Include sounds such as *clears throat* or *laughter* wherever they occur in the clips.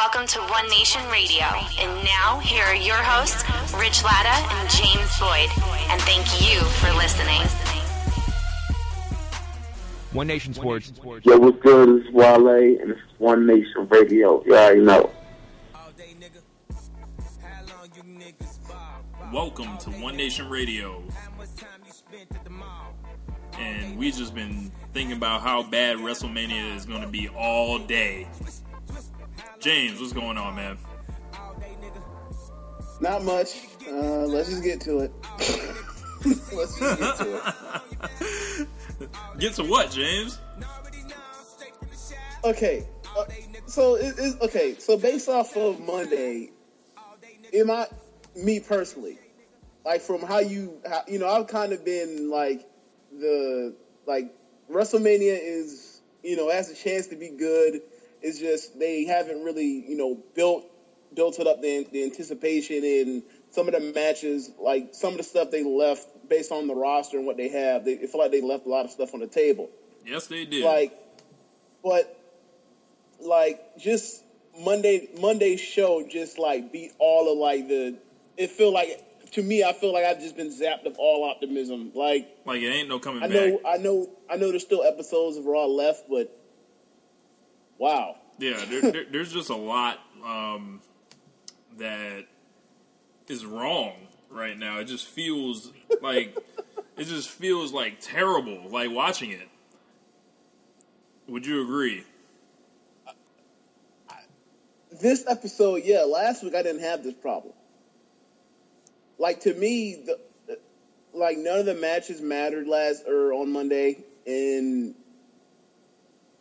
welcome to One Nation Radio. And now, here are your hosts, Rich Latta and James Boyd. And thank you for listening. One Nation Sports. Yo, what's good? It's Wale, and it's One Nation Radio. You already know. Welcome to One Nation Radio. And we just been thinking about how bad WrestleMania is going to be all day. James, what's going on, man? Not much. Uh, let's just get to it. *laughs* let's just get to it. Get to what, James? Okay. Uh, so it, it's okay. So based off of Monday, am I me personally? Like from how you, how, you know, I've kind of been like the like WrestleMania is, you know, has a chance to be good. It's just they haven't really, you know, built built it up the, the anticipation in some of the matches, like some of the stuff they left based on the roster and what they have. They it feel like they left a lot of stuff on the table. Yes, they did. Like, but like just Monday Monday's show just like beat all of like the. It feel like to me, I feel like I've just been zapped of all optimism. Like, like it ain't no coming I back. know, I know, I know. There's still episodes of Raw left, but wow. Yeah, there, there, there's just a lot um, that is wrong right now. It just feels like it just feels like terrible. Like watching it. Would you agree? This episode, yeah. Last week I didn't have this problem. Like to me, the like none of the matches mattered last or on Monday, and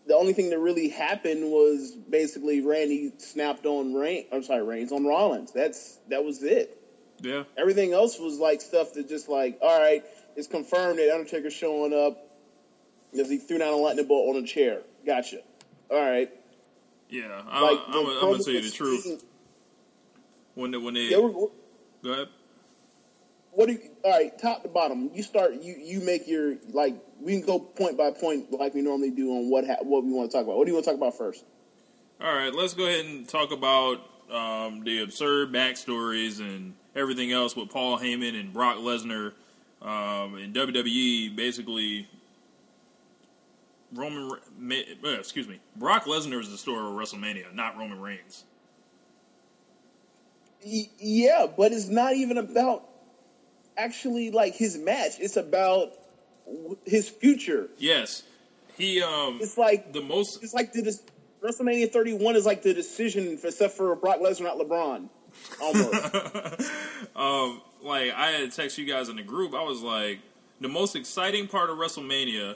the only thing that really happened was basically Randy snapped on Rain. I'm sorry, Reigns on Rollins. That's that was it. Yeah. Everything else was like stuff that just like, all right, it's confirmed that Undertaker's showing up because he threw down a lightning bolt on a chair. Gotcha. All right. Yeah, I, Like, I'm, the I'm gonna tell you the truth. When they, when they Yeah, go ahead. What do you, all right, top to bottom, you start, you, you make your, like, we can go point by point like we normally do on what, ha- what we want to talk about. What do you want to talk about first? All right, let's go ahead and talk about um, the absurd backstories and everything else with Paul Heyman and Brock Lesnar um, and WWE. Basically, Roman, uh, excuse me, Brock Lesnar is the story of WrestleMania, not Roman Reigns. Yeah, but it's not even about actually like his match. It's about his future. Yes, he. Um, It's like the most. it's like the WrestleMania 31 is like the decision for except for Brock Lesnar, not LeBron, almost. *laughs* um, like I had text you guys in the group. I was like, the most exciting part of WrestleMania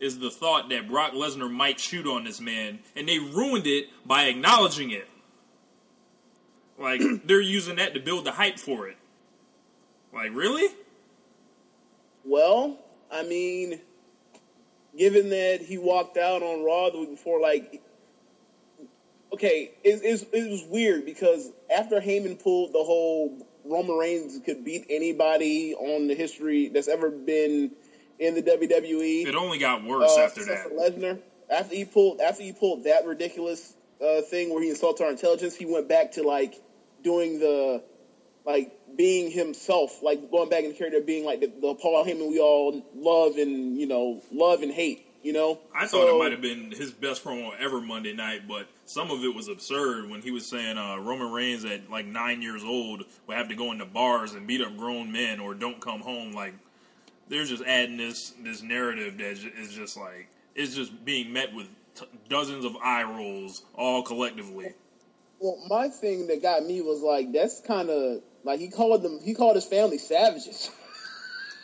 is the thought that Brock Lesnar might shoot on this man, and they ruined it by acknowledging it. Like *clears throat* they're using that to build the hype for it. Like really? well, I mean, given that he walked out on Raw the week before, like, okay, it, it, it was weird because after Heyman pulled the whole Roman Reigns could beat anybody on the history that's ever been in the WWE. It only got worse uh, after that. Lesnar, after he pulled after he pulled that ridiculous uh, thing where he insulted our intelligence, he went back to like doing the like being himself, like going back in the character being like the, the Paul Heyman we all love and you know love and hate. You know, I thought So- it might have been his best promo ever Monday night, but some of it was absurd when he was saying uh, Roman Reigns at like nine years old would have to go into bars and beat up grown men or don't come home. Like they're just adding this this narrative that is just like it's just being met with t- dozens of eye rolls all collectively. Well, my thing that got me was like that's kind of like he called them. He called his family savages.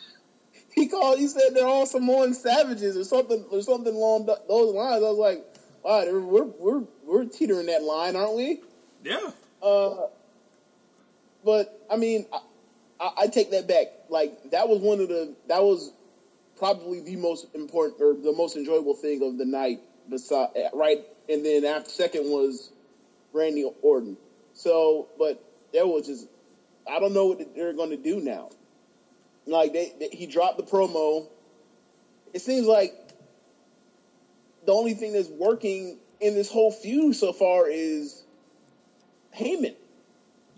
*laughs* he called. He said they're all Samoan savages or something or something along those lines. I was like, wow, we're we're we're teetering that line, aren't we? Yeah, Uh, but I mean, I, I, I take that back. Like that was one of the that was probably the most important or the most enjoyable thing of the night. Beside right, and then after second was Randy Orton. So, but there was just I don't know what they're going to do now. Like they, they, he dropped the promo. It seems like the only thing that's working in this whole feud so far is Heyman.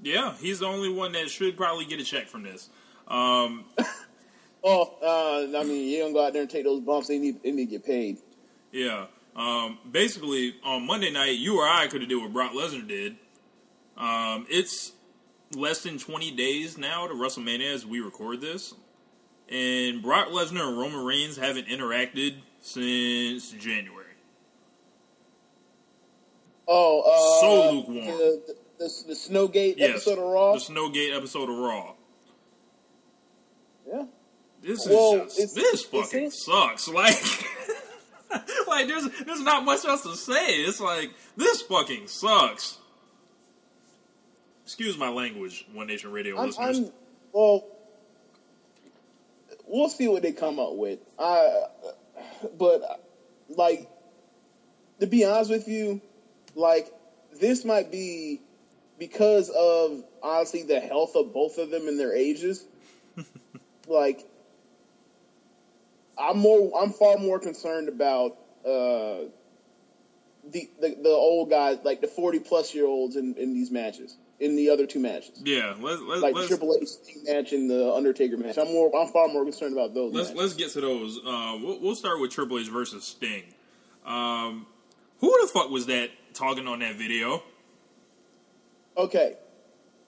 Yeah, he's the only one that should probably get a check from this. Um, *laughs* Oh, uh, I mean, you don't go out there and take those bumps. They need, they need to get paid. yeah. Um, basically, on Monday night, you or I could have did what Brock Lesnar did. Um, it's less than 20 days now to WrestleMania as we record this. And Brock Lesnar and Roman Reigns haven't interacted since January. Oh, uh, So lukewarm. The, the, the, the Snowgate Yes, episode of Raw. The Snowgate episode of Raw. yeah. This is Well, just this fucking sucks. *laughs* Like, *laughs* like there's there's not much else to say. It's like this fucking sucks. Excuse my language, One Nation Radio I'm, listeners. I'm well. We'll see what they come up with. I, but like, to be honest with you, like this might be because of honestly the health of both of them and their ages. *laughs* like, I'm more, I'm far more concerned about uh, the, the the old guys, like the 40 plus year olds in, in these matches, in the other two matches yeah, let's let's like let's, Triple H match and the Undertaker match. I'm more, I'm far more concerned about those. let's, matches. let's get to those. Uh, we'll, we'll start with Triple H versus Sting. Um, who the fuck was that talking on that video? Okay,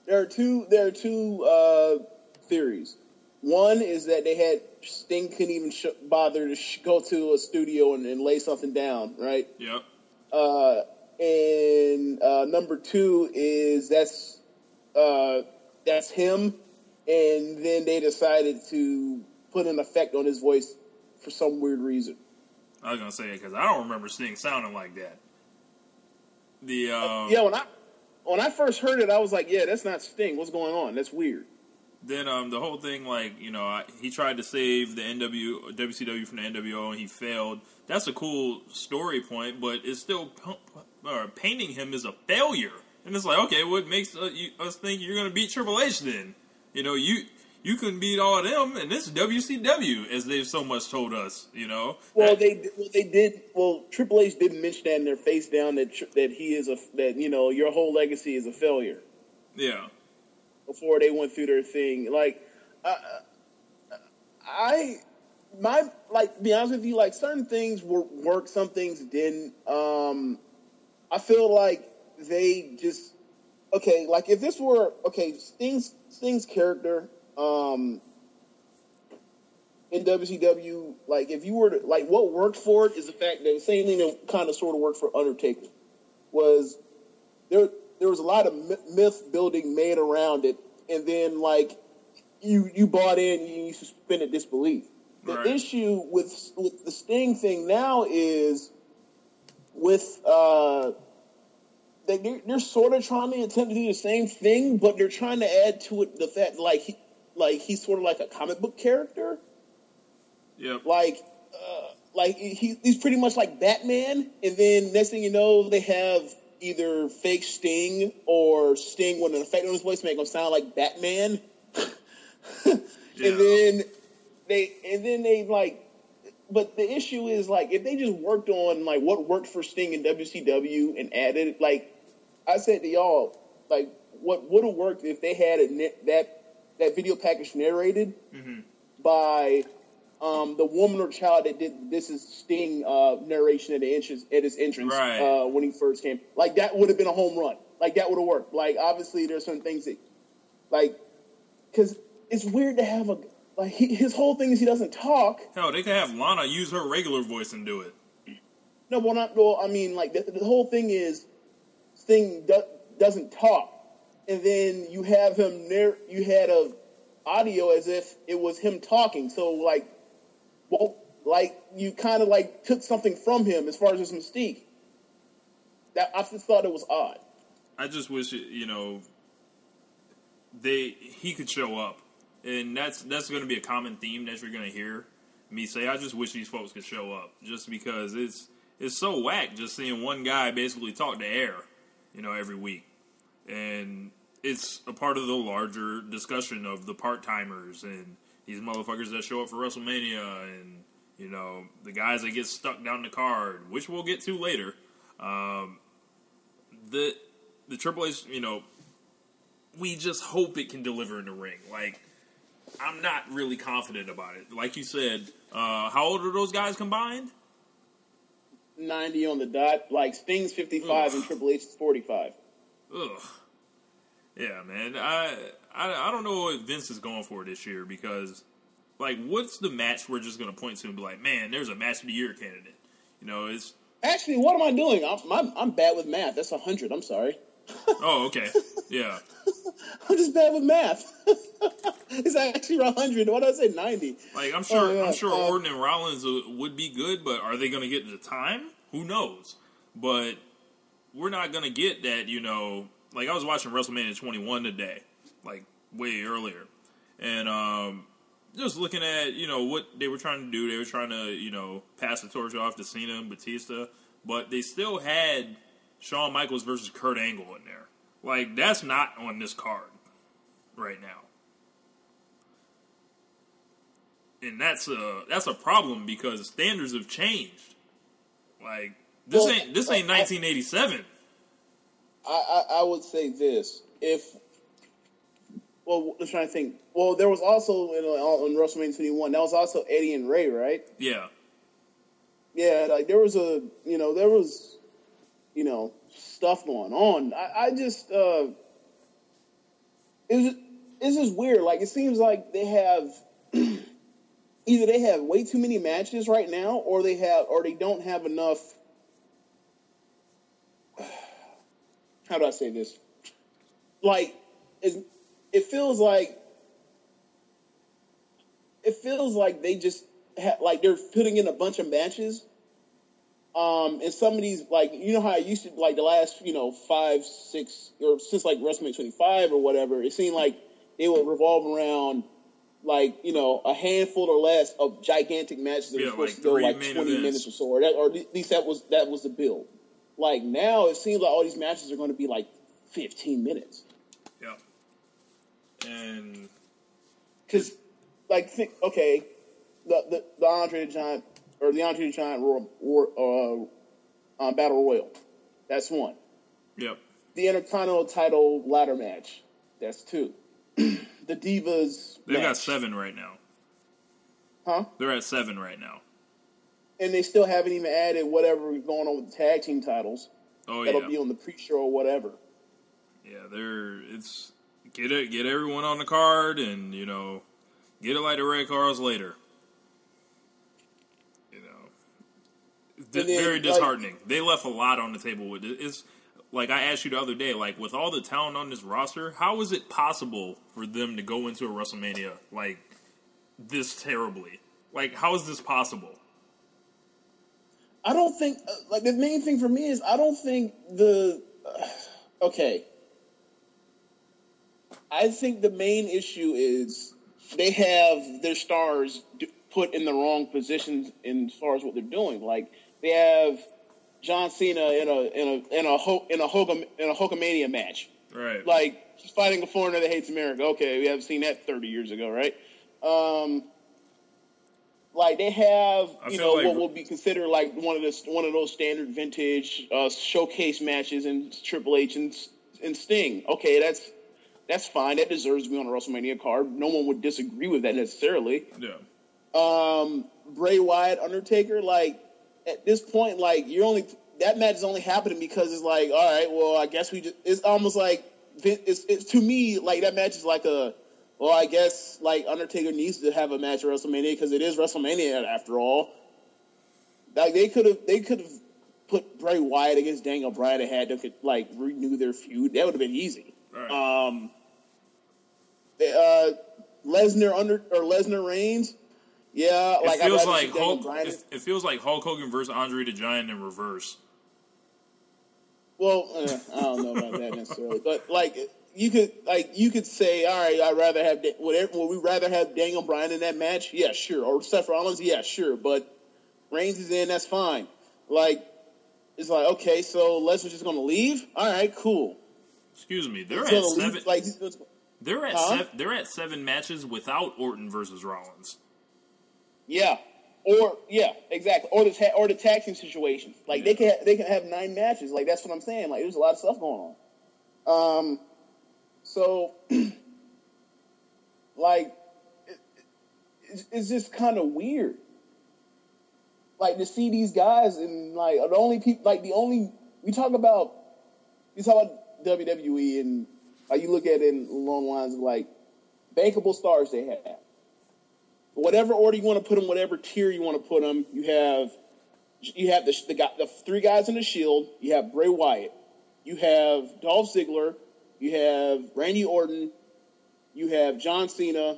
there are two. There are two uh, theories. One is that they had Sting couldn't even sh- bother to sh- go to a studio and, and lay something down, right? Yep. Uh, and uh, number two is that's uh, that's him, and then they decided to put an effect on his voice for some weird reason. I was gonna say it because I don't remember Sting sounding like that. The um, yeah, when I when I first heard it, I was like, "Yeah, that's not Sting. What's going on? That's weird." then um, the whole thing, like you know, I, he tried to save the NW WCW from the NWO and he failed. That's a cool story point, but it's still uh, painting him as a failure. And it's like, okay, what makes uh, you, us think you're going to beat Triple H then? You know, you you couldn't beat all of them, and this is WCW, as they've so much told us. You know, Well, they well, they did. Well, Triple H didn't mention that in their face down that that he is a that you know your whole legacy is a failure yeah, before they went through their thing. Like, uh, I my like be honest with you, like certain things were work, some things didn't. Um, I feel like they just okay. Like if this were okay, Sting's Sting's character. Um, in WCW, like if you were to like what worked for it is the fact that the same thing that kind of sort of worked for Undertaker was there there was a lot of myth- building made around it, and then like you you bought in, and you suspended disbelief. The Right. issue with with the Sting thing now is with uh they they're, they're sort of trying to attempt to do the same thing, but they're trying to add to it the fact like he like he's sort of like a comic book character yep, like uh, like he, he's pretty much like Batman, and then next thing you know, they have either fake Sting or Sting with an effect on his voice to make him sound like Batman, *laughs* Yeah. and then they and then they like. But the issue is like if they just worked on like what worked for Sting in WCW and added like I said to y'all like what would have worked if they had a, that that video package narrated by um, the woman or child that did this is Sting uh, narration at the entrance at his entrance Right. uh, when he first came. Like that would have been a home run. Like that would have worked. Like obviously there's some things that like because it's weird to have a like he, his whole thing is he doesn't talk. hell, they could have Lana use her regular voice and do it. No, well not well. I mean like the, the whole thing is Sting do, doesn't talk, and then you have him there. You had a audio as if it was him talking. So like, well, like you kind of like took something from him as far as his mystique. That I just thought it was odd. I just wish it, you know they he could show up, and that's that's going to be a common theme that you're going to hear me say. I just wish these folks could show up, just because it's it's so whack just seeing one guy basically talk to air, you know, every week, and it's a part of the larger discussion of the part timers and these motherfuckers that show up for WrestleMania and you know the guys that get stuck down the card, which we'll get to later. Um, the the Triple H, you know, we just hope it can deliver in the ring. Like, I'm not really confident about it. Like you said, uh, how old are those guys combined? 90 on the dot. Like Sting's 55 and Triple H is 45. Ugh. Yeah, man. I, I I don't know what Vince is going for this year because, like, what's the match we're just going to point to and be like, man, there's a match of the year candidate. You know, it's Actually, what am I doing? I'm, I'm, I'm bad with math. That's 100. I'm sorry. oh okay, *laughs* yeah. *laughs* I'm just bad with math. *laughs* it's actually 100. Why did I say 90? Like I'm sure Oh, yeah. I'm sure Uh, Orton and Rollins uh, would be good, but are they going to get the time? Who knows? But we're not going to get that. You know, like I was watching WrestleMania 21 today, like way earlier, and um, just looking at you know what they were trying to do. They were trying to you know pass the torch off to Cena and Batista, but they still had Shawn Michaels versus Kurt Angle in there. Like that's not on this card right now. and that's a that's a problem because standards have changed. Like this Well, ain't this ain't I- I- 1987. I, I, I would say this. If, well, I'm trying to think. Well, there was also in, on WrestleMania 21, that was also Eddie and Ray, right? Yeah, Yeah, like there was a, you know, there was, you know, stuff going on. I, I just, uh, it was, it's just weird. Like it seems like they have, *clears throat* either they have way too many matches right now, or they have, or they don't have enough. *sighs* How do I say this? Like, it, it feels like, it feels like they just ha- like they're putting in a bunch of matches. Um, and some of these, like, you know how I used to, like, the last, you know, five, six, or since, like, WrestleMania 25 or whatever, it seemed like it would revolve around, like, you know, a handful or less of gigantic matches that Yeah, were supposed like to go, like, 20 events. minutes or so, or, that, or at least that was, that was the build. Like, now it seems like all these matches are going to be, like, 15 minutes. yeah, and Because, like, think, okay, the, the the Andre the Giant or the Andre the Giant Royal, War, uh, uh, Battle Royal, that's one. yep, The Intercontinental Title ladder match, that's two. *clears throat* the Divas, they've got seven right now. huh? They're at seven right now. And they still haven't even added whatever is going on with the tag team titles. Oh yeah. That'll yeah, be on the pre-show or whatever. yeah. They're it's get it get everyone on the card and you know get it like the red cars later. You know, Di- And then, very like- disheartening. they left a lot on the table with it. It's like I asked you the other day, like with all the talent on this roster, how is it possible for them to go into a WrestleMania like this terribly? Like, how is this possible? I don't think uh, like the main thing for me is I don't think the uh, okay. I think the main issue is they have their stars put in the wrong positions in as far as what they're doing. Like they have John Cena in a in a in a Ho- in a Hogan in a Hulkamania match. Right. Like he's fighting a foreigner that hates America. Okay, we haven't seen that 30 years ago, right? Um, like they have, you know, like- what will be considered like one of the one of those standard vintage uh, showcase matches in Triple H and, and Sting. Okay, that's that's fine. That deserves to be on a WrestleMania card. No one would disagree with that necessarily. yeah. Um, Bray Wyatt, Undertaker, like at this point, like you're only that match is only happening because it's like, all right, well, I guess we just. It's almost like it's, it's to me like that match is like a. Well, I guess like Undertaker needs to have a match at WrestleMania because it is WrestleMania after all. Like they could have, they could have put Bray Wyatt against Daniel Bryan and had to could, like renew their feud. That would have been easy. Right. Um, uh, Lesnar under or Lesnar Reigns. Yeah, like it feels like Hulk. It, it feels like Hulk Hogan versus Andre the Giant in reverse. Well, uh, I don't know about that necessarily, but like you could like you could say, all right, I'd rather have Da- whatever. Would we rather have Daniel Bryan in that match? Yeah, sure. Or Seth Rollins? Yeah, sure. But Reigns is in. That's fine. Like it's like okay, so Lesnar's just going to leave. All right, cool. Excuse me. They're He's at gonna leave, seven. Like They're at Huh? seven, they're at seven matches without Orton versus Rollins. Yeah. Or yeah, exactly. Or the ta- or the tag team situation. Like they can ha- they can have nine matches. Like that's what I'm saying. Like there's a lot of stuff going on. Um. So, *clears throat* like, it, it's, it's just kind of weird. Like to see these guys and like the only people, like the only we talk about, we talk about WWE and like you look at it in along the lines of like bankable stars they have. Whatever order you want to put them, whatever tier you want to put them, you have you have the the, guy, the three guys in the Shield. You have Bray Wyatt. You have Dolph Ziggler. You have Randy Orton. You have John Cena.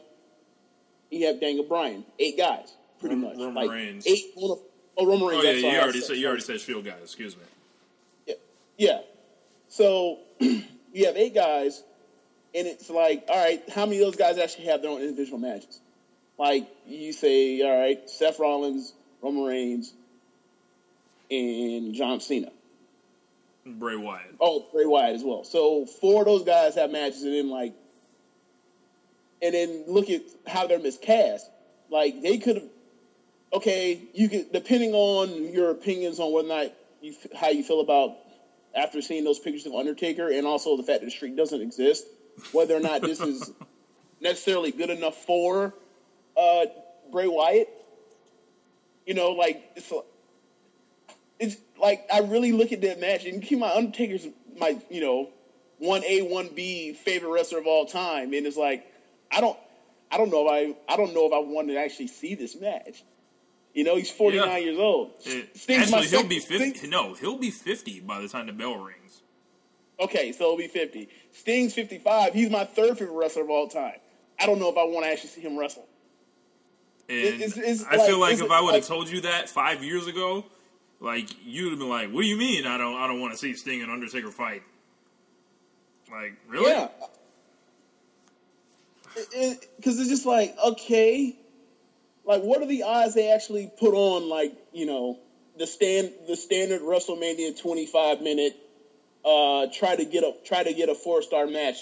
You have Daniel Bryan. Eight guys, pretty Rom- much. Roman like Reigns. Eight. Oh, Roman Reigns. Oh yeah, you already said you already said Shield guys. Excuse me. Yeah. Yeah. So *clears throat* you have eight guys, and it's like, all right, how many of those guys actually have their own individual matches? Like you say, all right, Seth Rollins, Roman Reigns, and John Cena. Bray Wyatt. Oh, Bray Wyatt as well. So four of those guys have matches, and then like, and then look at how they're miscast. Like they could have. Okay, you could depending on your opinions on whether or not you how you feel about after seeing those pictures of Undertaker, and also the fact that the streak doesn't exist, whether or not this is *laughs* necessarily good enough for uh, Bray Wyatt. You know, like it's it's like I really look at that match and keep my Undertaker's my you know one A one B favorite wrestler of all time, and it's like I don't I don't know if I I don't know if I want to actually see this match. You know, he's forty nine Yeah. years old. Sting's actually, he'll be fifty. Sting- No, he'll be fifty by the time the bell rings. Okay, so he'll be fifty. Sting's fifty five. He's my third favorite wrestler of all time. I don't know if I want to actually see him wrestle. And it's- it's I feel like- if I would have like- told you that five years ago, like you'd have been like, "What do you mean? I don't, I don't want to see Sting and Undertaker fight." Like, really? Yeah. Because it's just like, okay, like what are the odds they actually put on like you know the stand the standard WrestleMania twenty five minute uh try to get a try to get a four star match.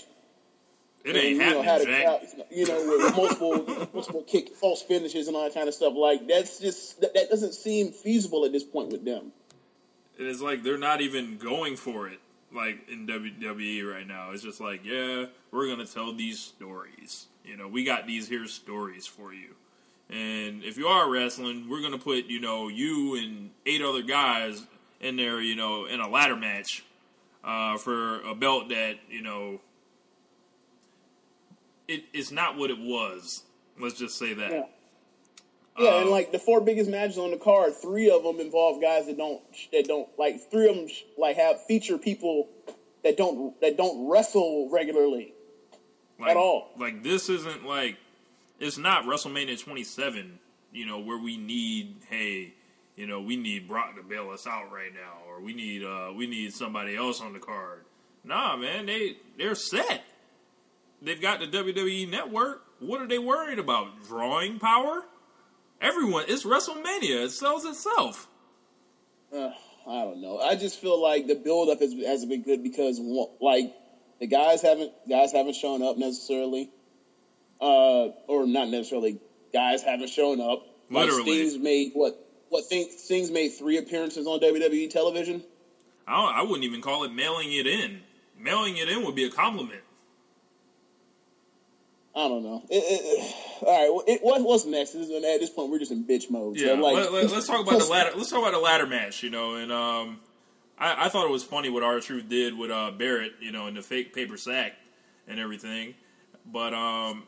It ain't you know, happening, Jack. you know, with multiple *laughs* multiple kick false finishes and all that kind of stuff. Like that's just that, that doesn't seem feasible at this point with them. And it's like they're not even going for it, like in WWE right now. It's just like, yeah, we're gonna tell these stories. You know, we got these here stories for you. And if you are wrestling, we're gonna put you know you and eight other guys in there, you know, in a ladder match uh, for a belt that you know it, it's not what it was. Let's just say that. Yeah. Yeah, and Um, like the four biggest matches on the card, three of them involve guys that don't that don't like three of them like have feature people that don't that don't wrestle regularly. like, at all. Like this isn't like it's not WrestleMania 27, you know, where we need hey, you know, we need Brock to bail us out right now, or we need uh we need somebody else on the card. Nah, man, they they're set. They've got the WWE network. What are they worried about? Drawing power? Everyone, it's WrestleMania. It sells itself. Uh, I don't know. I just feel like the buildup has, hasn't been good because like the guys haven't guys haven't shown up necessarily, uh, or not necessarily. Guys haven't shown up. Like Literally. Sting's made what what thing, Sting's made three appearances on WWE television. I I wouldn't even call it mailing it in. Mailing it in would be a compliment. I don't know. It, it, *sighs* all right, well, it, what, what's next? At this point, we're just in bitch mode. Yeah, so, like, let, let, us talk about the *laughs* ladder. Let's talk about the ladder match. You know, and um, I, I thought it was funny what R Truth did with uh, Barrett. You know, in the fake paper sack and everything. But um,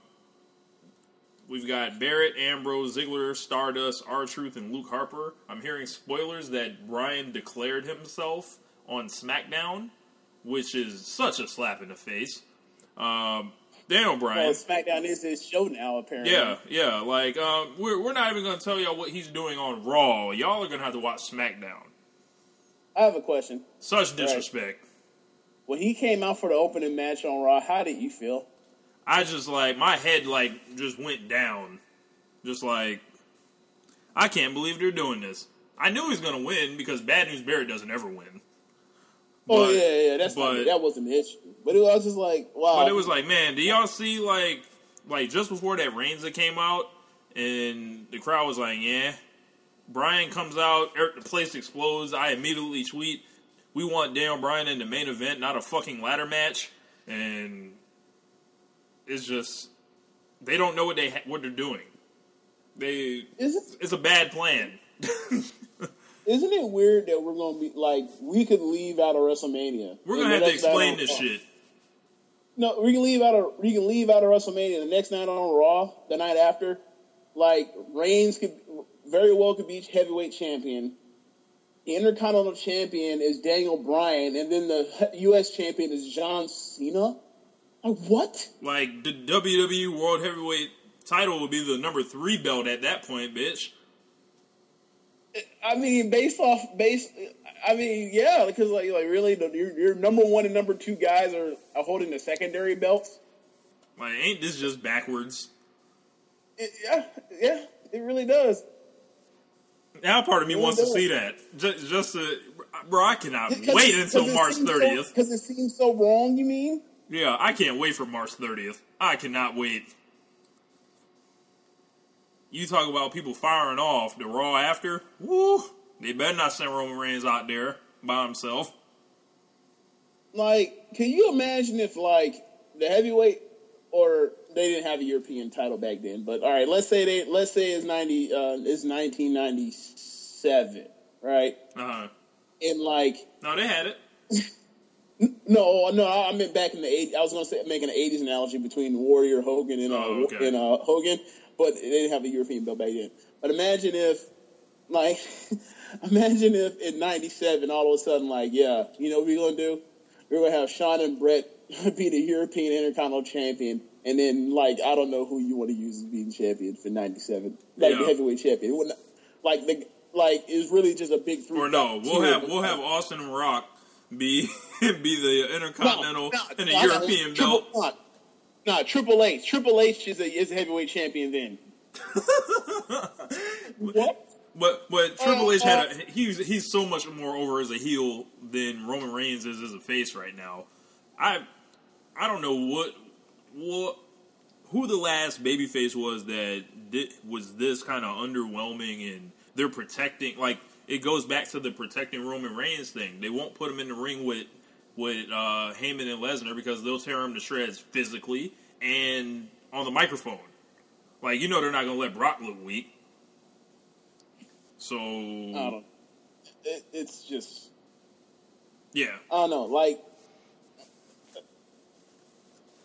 we've got Barrett, Ambrose, Ziggler, Stardust, R Truth, and Luke Harper. I'm hearing spoilers that Bryan declared himself on SmackDown, which is such a slap in the face. Um, damn, Bryan. well, SmackDown is his show now, apparently. Yeah, yeah. Like, um, we're we're not even going to tell y'all what he's doing on Raw. Y'all are going to have to watch SmackDown. I have a question. Such disrespect. When he came out for the opening match on Raw, how did you feel? I just like my head like just went down. Just like I can't believe they're doing this. I knew he was going to win because Bad News Barrett doesn't ever win. Oh But- yeah, yeah, that's not, that wasn't the issue. But it was just like, wow. But it was like, man, do y'all see like like just before that Reigns that came out and the crowd was like, yeah. Bryan comes out, er- the place explodes. I immediately tweet, "We want Daniel Bryan in the main event, not a fucking ladder match." And it's just they don't know what they ha- what they're doing. They it, it's a bad plan. *laughs* isn't it weird that we're gonna be like we could leave out of WrestleMania? We're gonna have to explain this shit. No, we can leave out of we can leave out of WrestleMania the next night on Raw, the night after. Like Reigns could very well could be heavyweight champion. The Intercontinental champion is Daniel Bryan, and then the U.S. champion is John Cena. Like what? Like the WWE World Heavyweight title will be the number three belt at that point, bitch. I mean, based off base. I mean, yeah, because like, like really, the, your, your number one and number two guys are, are holding the secondary belts. Like, ain't this just backwards? It, yeah, yeah, it really does. Now, part of me wants to see that. Just, just to, bro, I cannot wait until March thirtieth. Because it seems so wrong. You mean? Yeah, I can't wait for March 30th. I cannot wait. You talk about people firing off the Raw after. Woo! They better not send Roman Reigns out there by himself. Like, can you imagine if like the heavyweight or they didn't have a European title back then? But all right, let's say they let's say it's ninety uh, it's nineteen ninety seven, right? Uh, huh. And like no, they had it. *laughs* No, no, I meant back in the 80s. I was going to say making an 80s analogy between Warrior Hogan and uh, Oh, okay. and uh, Hogan, but they didn't have a European belt back then. But imagine if, like, *laughs* imagine if in '97 all of a sudden, like, yeah, you know what we're going to do? We're going to have Shawn and Bret *laughs* be the European Intercontinental Champion, and then like I don't know who you want to use as being champion for '97, like Yeah. the heavyweight champion. It wouldn't, like the like it's really just a big three. Or no, we'll have we'll have Austin Rock be *laughs* be the Intercontinental and the no, European belt. No, no, Triple H. Triple H is a is a heavyweight champion then. *laughs* what? But but Triple H Uh, had a he's he's so much more over as a heel than Roman Reigns is as a face right now. I I don't know what what who the last babyface was that did, was this kind of underwhelming and they're protecting like it goes back to the protecting Roman Reigns thing. They won't put him in the ring with with uh, Heyman and Lesnar because they'll tear him to shreds physically and on the microphone. Like you know they're not gonna let Brock look weak. So I don't. It, it's just yeah, I don't know. Like,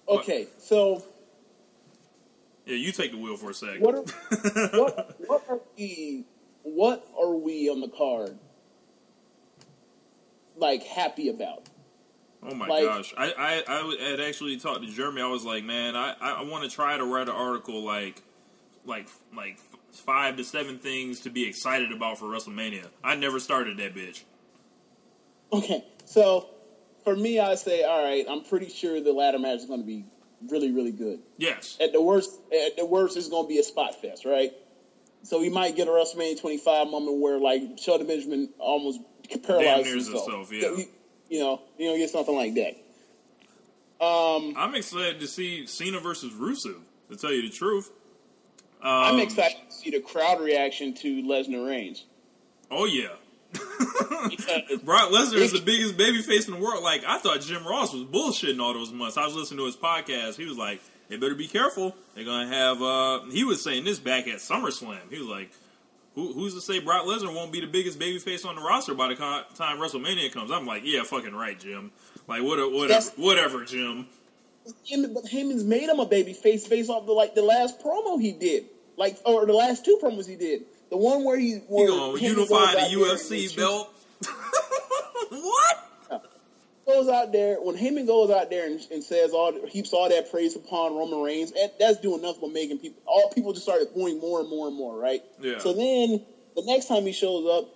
okay, so yeah. You take the wheel for a second. what are *laughs* what what are we what are we on the card like happy about? Oh my Like- gosh! I, I I had actually talked to Jeremy. I was like, man, I I want to try to write an article like like like five to seven things to be excited about for WrestleMania. I never started that bitch. Okay, so for me, I say, all right, I'm pretty sure the ladder match is going to be really, really good. Yes, At the worst, at the worst, it's going to be a spot fest, right? So we might get a WrestleMania 25 moment where like Shelton Benjamin almost paralyzes himself. himself, yeah. You, know, you know, get something like that. Um, I'm excited to see Cena versus Rusev. To tell you the truth, um, I'm excited to see the crowd reaction to Lesnar Reigns. Oh yeah, Because- *laughs* Brock Lesnar is the biggest babyface in the world. Like I thought Jim Ross was bullshitting all those months. I was listening to his podcast. He was like, "They better be careful. They're gonna have." uh He was saying this back at SummerSlam. He was like, Who, "Who's to say Brock Lesnar won't be the biggest babyface on the roster by the time WrestleMania comes?" I'm like, "Yeah, fucking right, Jim. Like whatever, whatever, That's- whatever, Jim." Heyman, but Heyman's made him a baby face based off the like the last promo he did, like or the last two promos he did. The one where he He gonna unify the out there and UFC belt. Goes out there when Heyman goes out there and, and says all heaps all that praise upon Roman Reigns. And that's doing nothing but making people all people just started booing more and more and more, right? Yeah. So then the next time he shows up,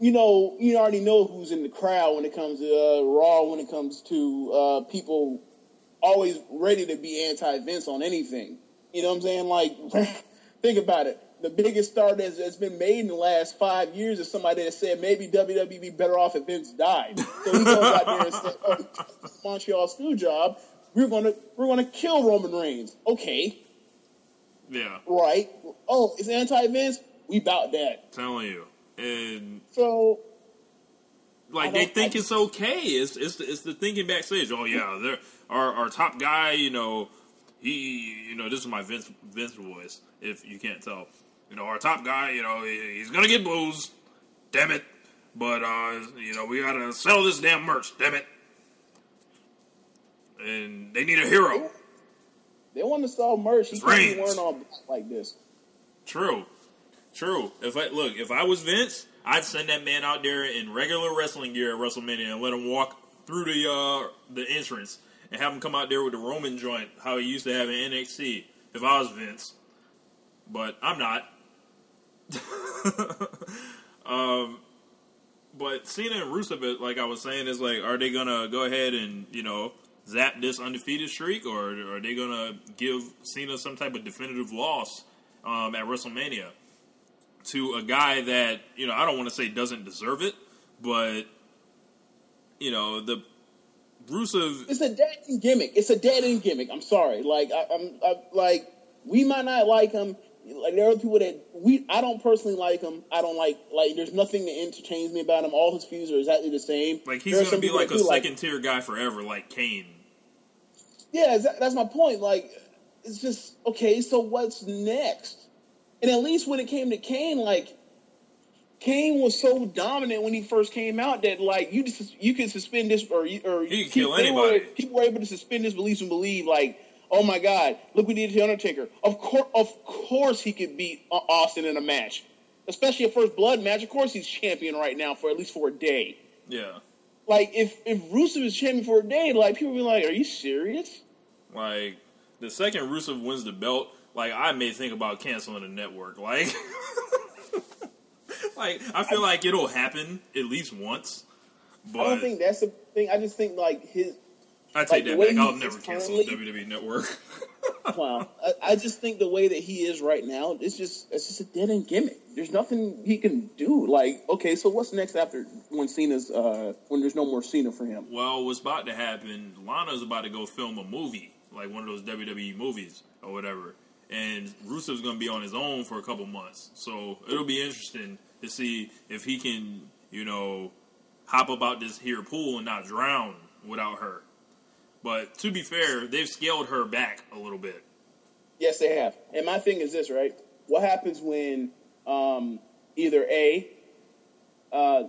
you know, you already know who's in the crowd when it comes to uh, Raw, when it comes to uh, people always ready to be anti Vince on anything. You know what I'm saying? Like, *laughs* think about it. The biggest star that's, that's been made in the last five years is somebody that said maybe WWE be better off if Vince died. So he goes out there and says, "Oh, Montreal screw job. We're gonna we're gonna kill Roman Reigns." Okay, Yeah, right? Oh, it's anti Vince. We bout that. telling you. And So like they think it's okay. It's it's the, it's the thinking backstage. Oh yeah, they're our our top guy. You know, he you know this is my Vince Vince voice. If you can't tell, you know our top guy. You know he's gonna get boos. Damn it! But uh, you know we gotta sell this damn merch. Damn it! And they need a hero. They want to sell merch. He can't be wearing all black like this. True, true. If I look, if I was Vince, I'd send that man out there in regular wrestling gear at WrestleMania and let him walk through the uh, the entrance and have him come out there with the Roman joint, how he used to have in NXT. If I was Vince, but I'm not. *laughs* um, but Cena and Rusev, like I was saying, is like, are they gonna go ahead and you know zap this undefeated streak, or are they gonna give Cena some type of definitive loss um, at WrestleMania to a guy that you know I don't want to say doesn't deserve it, but you know the Rusev. It's a dead end gimmick. It's a dead end gimmick. I'm sorry. Like I, I'm I, like we might not like him. Like there are people that we I don't personally like him. I don't like like there's nothing to interchange me about him. All his views are exactly the same. Like he's are gonna be like that a second tier guy forever, like Kane. Yeah, that's my point. Like, it's just okay. So what's next? And at least when it came to Kane, like Kane was so dominant when he first came out that like you just you could suspend this or you- or could people- kill they were- anybody. people were able to suspend disbelief and believe like, oh my God, look what he did to Undertaker. Of course, of course, he could beat Austin in a match, especially a first blood match. Of course, he's champion right now for at least for a day. Yeah, Like if if Rusev is champion for a day, like people be like, are you serious? like the second Rusev wins the belt, like I may think about canceling the network. Like, *laughs* like I feel like it'll happen at least once. But I don't think that's the thing. I just think like his I take like, that back. I'll never cancel the WWE network. *laughs* wow. I, I just think the way that he is right now, it's just it's just a dead end gimmick. There's nothing he can do. Like, okay, so what's next after when Cena's uh when there's no more Cena for him? Well, what's about to happen? Lana's about to go film a movie, like one of those WWE movies or whatever, and Rusev's going to be on his own for a couple months. So it'll be interesting to see if he can, you know, hop about this here pool and not drown without her. But to be fair, they've scaled her back a little bit. Yes, they have. And my thing is this, right? What happens when um either a uh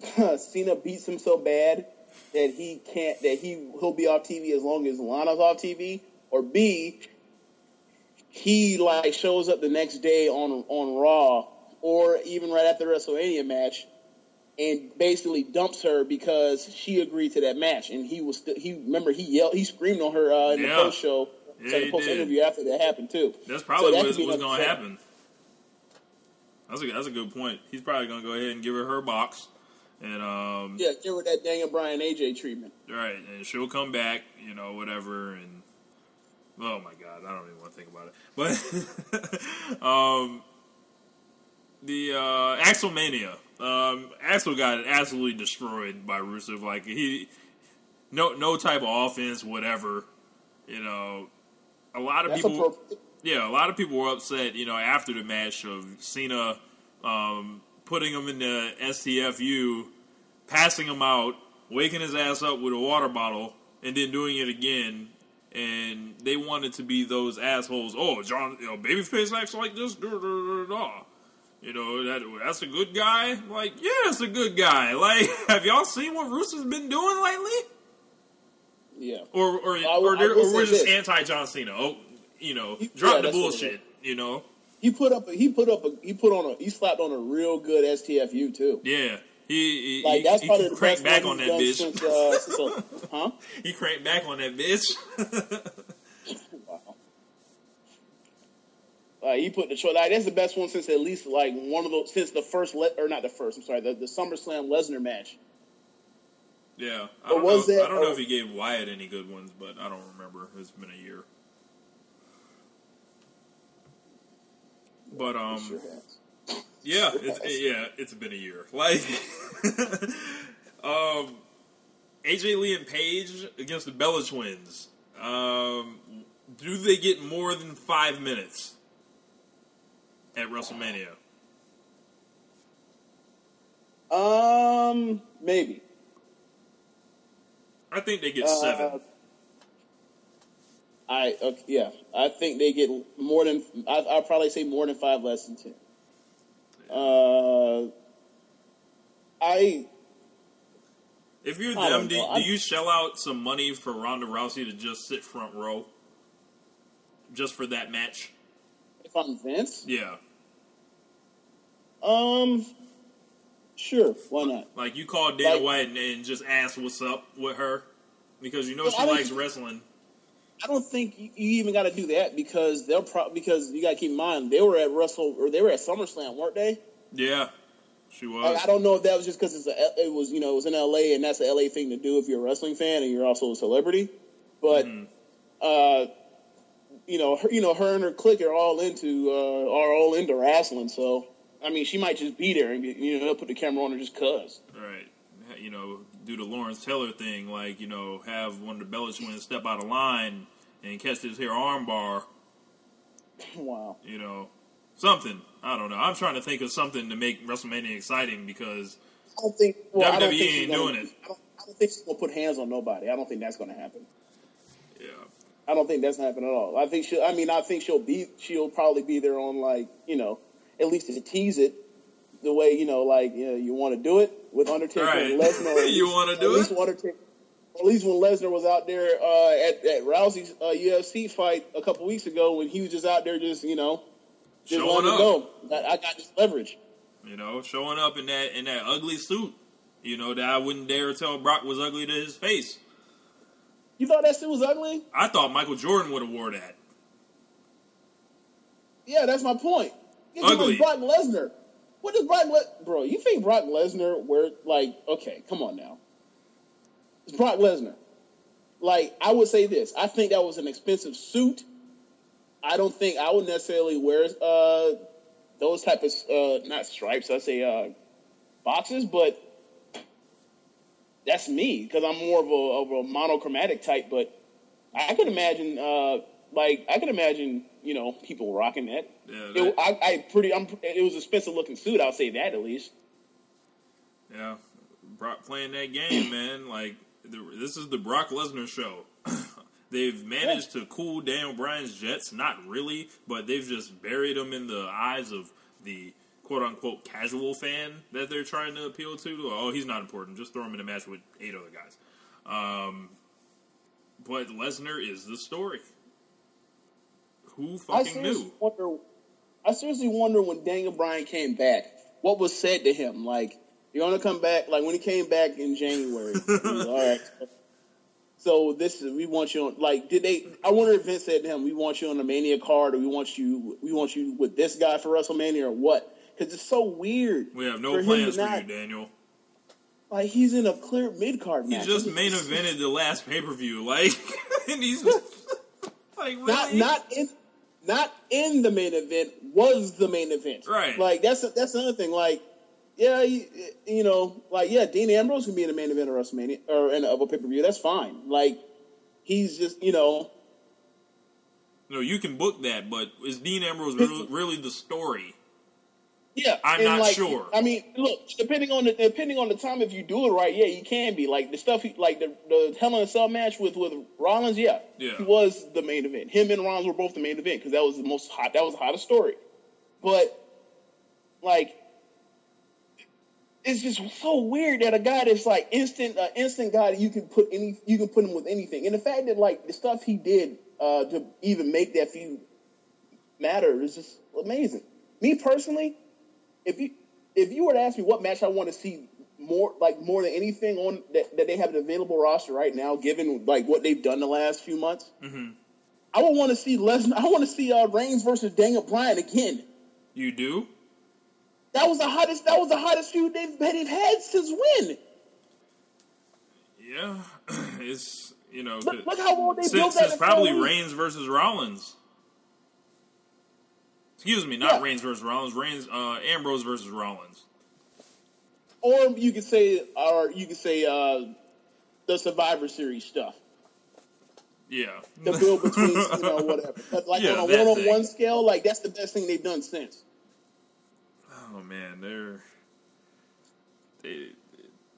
*laughs* Cena beats him so bad that he can't that he he'll be off TV as long as Lana's off TV, or B he like shows up the next day on on Raw or even right after the WrestleMania match and basically dumps her because she agreed to that match and he was st- he remember he yelled he screamed on her uh, in Yeah. the post show Yeah, so the post did. interview after that happened too. That's probably So that what's, what's going to happen. That's a, that's a good point. He's probably going to go ahead and give her her box. And um, Yeah, give her that Daniel Bryan AJ treatment. Right, and she'll come back, you know, whatever, and oh my god, I don't even want to think about it. But *laughs* um, the uh, Axel Mania. um, Axel got absolutely destroyed by Rusev. Like he, no, no type of offense, whatever. You know, a lot of That's people. Yeah, a lot of people were upset, you know, after the match of Cena um, putting him in the STFU, passing him out, waking his ass up with a water bottle, and then doing it again. And they wanted to be those assholes. Oh, John, you know, babyface acts like this. Da, da, da, da. You know that that's a good guy. Like, yeah, it's a good guy. *laughs* Like, have y'all seen what Rusev's been doing lately? Yeah. Or or I- or, I they're- or we're just anti John Cena. Oh, you know, Yeah, drop the what it bullshit. You know. He put up a, he put up a, he put on a he slapped on a real good STFU too. Yeah, he he, Like that's he probably the cranked back on that bitch. Since, uh, since, uh, *laughs* huh? he cranked back on that bitch. *laughs* Wow. Uh, he put the choice. Like, that's the best one since at least like one of those since the first le- or not the first. I'm sorry, the, the SummerSlam Lesnar match. yeah, I don't was know. that- I don't know if he gave Wyatt any good ones, but I don't remember. It's been a year. But um, sure. Yeah, Sure it's, has. yeah, it's been a year. Like, *laughs* um, AJ Lee and Paige against the Bella Twins. Um, do they get more than five minutes at WrestleMania? Um, maybe. I think they get Uh, seven. I okay, yeah, I think they get more than. I, I'll probably say more than five, less than ten. Uh, I If you're I them, do, do you shell out some money for Ronda Rousey to just sit front row, just for that match? if I'm Vince, Yeah, um, sure, why not? like you call Dana Like- White and, and just ask what's up with her because you know she likes think- wrestling. I don't think you you even got to do that because they'll pro- because you got to keep in mind they were at Russell or they were at SummerSlam, weren't they? Yeah, she was. Like, I don't know if that was just because it's a, it was you know it was in L.A. and that's the L.A. thing to do if you're a wrestling fan and you're also a celebrity, but Mhm. uh, you know her, you know her and her clique are all into uh, are all into wrestling. So I mean she might just be there and you know put the camera on her just cause. Right. You know, do the Lawrence Taylor thing, like, you know, have one of the Bellish twins step out of line and catch this here armbar, *laughs* wow. you know, something. I don't know. I'm trying to think of something to make WrestleMania exciting because, I don't think well, I don't WWE think ain't gonna, doing it. I don't, I don't think she's gonna put hands on nobody. I don't think that's gonna happen. yeah. I don't think that's gonna happen at all. I think she. I mean, I think she'll be. She'll probably be there on like you know, at least to tease it, the way you know, like you know, you want to do it with Undertaker and Right. Lesnar. *laughs* You wanna do at least it? Undertaker, at least when Lesnar was out there uh, at at Rousey's uh, UFC fight a couple weeks ago, when he was just out there, just you know, just Showing up. go. I, I got this leverage. You know, showing up in that in that ugly suit, you know, that I wouldn't dare tell Brock was ugly to his face. You thought that suit was ugly? I thought Michael Jordan would have wore that. Yeah, that's my point. Ugly. Brock Lesnar. What does Brock Le- bro? You think Brock Lesnar wear like okay? Come on now. It's Brock Lesnar. Like I would say this. I think that was an expensive suit. I don't think I would necessarily wear uh, those type of uh, not stripes. I say uh, boxes, but that's me because I'm more of a, of a monochromatic type. But I could imagine, uh, like I could imagine, you know, people rocking that. Yeah, It, I, I pretty. I'm. It was expensive looking suit. I'll say that at least. Yeah, Brock playing that game, man. Like the, this is the Brock Lesnar show. *coughs* they've managed to cool Daniel Bryan's jets, not really, but they've just buried him in the eyes of the quote unquote casual fan that they're trying to appeal to. Oh, he's not important. Just throw him in a match with eight other guys. Um, but Lesnar is the story. Who I fucking seriously knew? wonder. I seriously wonder when Daniel Bryan came back, what was said to him. Like you're gonna come back. Like when he came back in January. was, All right. So this is we want you on. Like did they? I wonder if Vince said to him, "We want you on the Mania card, or we want you, we want you with this guy for WrestleMania, or what?" Because it's so weird. We have no for plans for not- you, Daniel. Like he's in a clear mid card He match. just It's- main evented the last pay per view, like, *laughs* and he's *laughs* like, really? not not in not in the main event was the main event. Right. Like that's that's another thing. Like yeah, you, you know, like yeah, Dean Ambrose can be in the main event of WrestleMania or in a, of a pay per view. That's fine. Like he's just you know No, you can book that, but is Dean Ambrose really, *laughs* really the story? Yeah. I'm not like, sure. I mean, look, depending on the depending on the time, if you do it right, yeah, you can be like the stuff he, like the the Hell in a Cell match with with Rollins. Yeah, Yeah. he was the main event. Him and Rollins were both the main event because that was the most hot. That was the hottest story. But like it's just so weird that a guy that's like instant, uh, instant guy that you can put any, you can put him with anything, and the fact that like the stuff he did uh, to even make that feud matter is just amazing. Me personally, if you if you were to ask me what match I want to see more, like more than anything on that, that they have an available roster right now, given like what they've done the last few months, Mhm. I would want to see Lesnar. I want to see uh, Reigns versus Daniel Bryan again. You do? That was the hottest. That was the hottest feud they've, they've had since when? Yeah, *clears throat* it's you know, Look, look how well they built that. since in probably. Reigns versus Rollins. Excuse me, not Yeah. Reigns versus Rollins. Reigns, uh, Ambrose versus Rollins. or you could say, or you could say, uh, the Survivor Series stuff. Yeah, The build between, you know, *laughs* whatever. But like Yeah, on a one-on-one scale, like that's the best thing they've done since. Oh man, they're they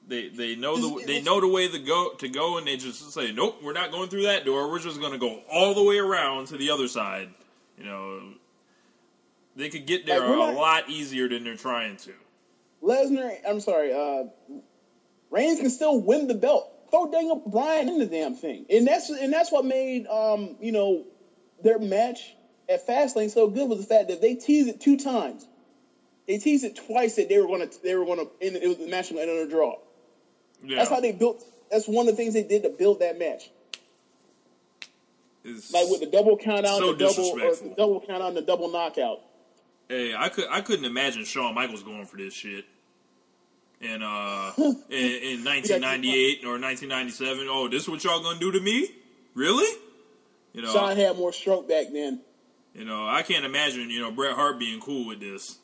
they they know the they know the way to go to go, and they just say, nope, we're not going through that door. We're just going to go all the way around to the other side. You know, they could get there Like, a not- lot easier than they're trying to. Lesnar, I'm sorry, uh, Reigns can still win the belt. Throw Daniel Bryan in the damn thing, and that's and that's what made um you know their match at Fastlane so good was the fact that they teased it two times. They teased it twice that they were gonna they were gonna end, it was the match gonna end on a draw. Yeah, That's how they built. That's one of the things they did to build that match. It's- Like with the double count out, So and the double or the double count out, and the double knockout. Hey, I could I couldn't imagine Shawn Michaels going for this shit. In uh *laughs* in, in 1998 or 1997, oh, this is what y'all gonna do to me? Really? You know, Shawn had more stroke back then. you know, I can't imagine you know Bret Hart being cool with this.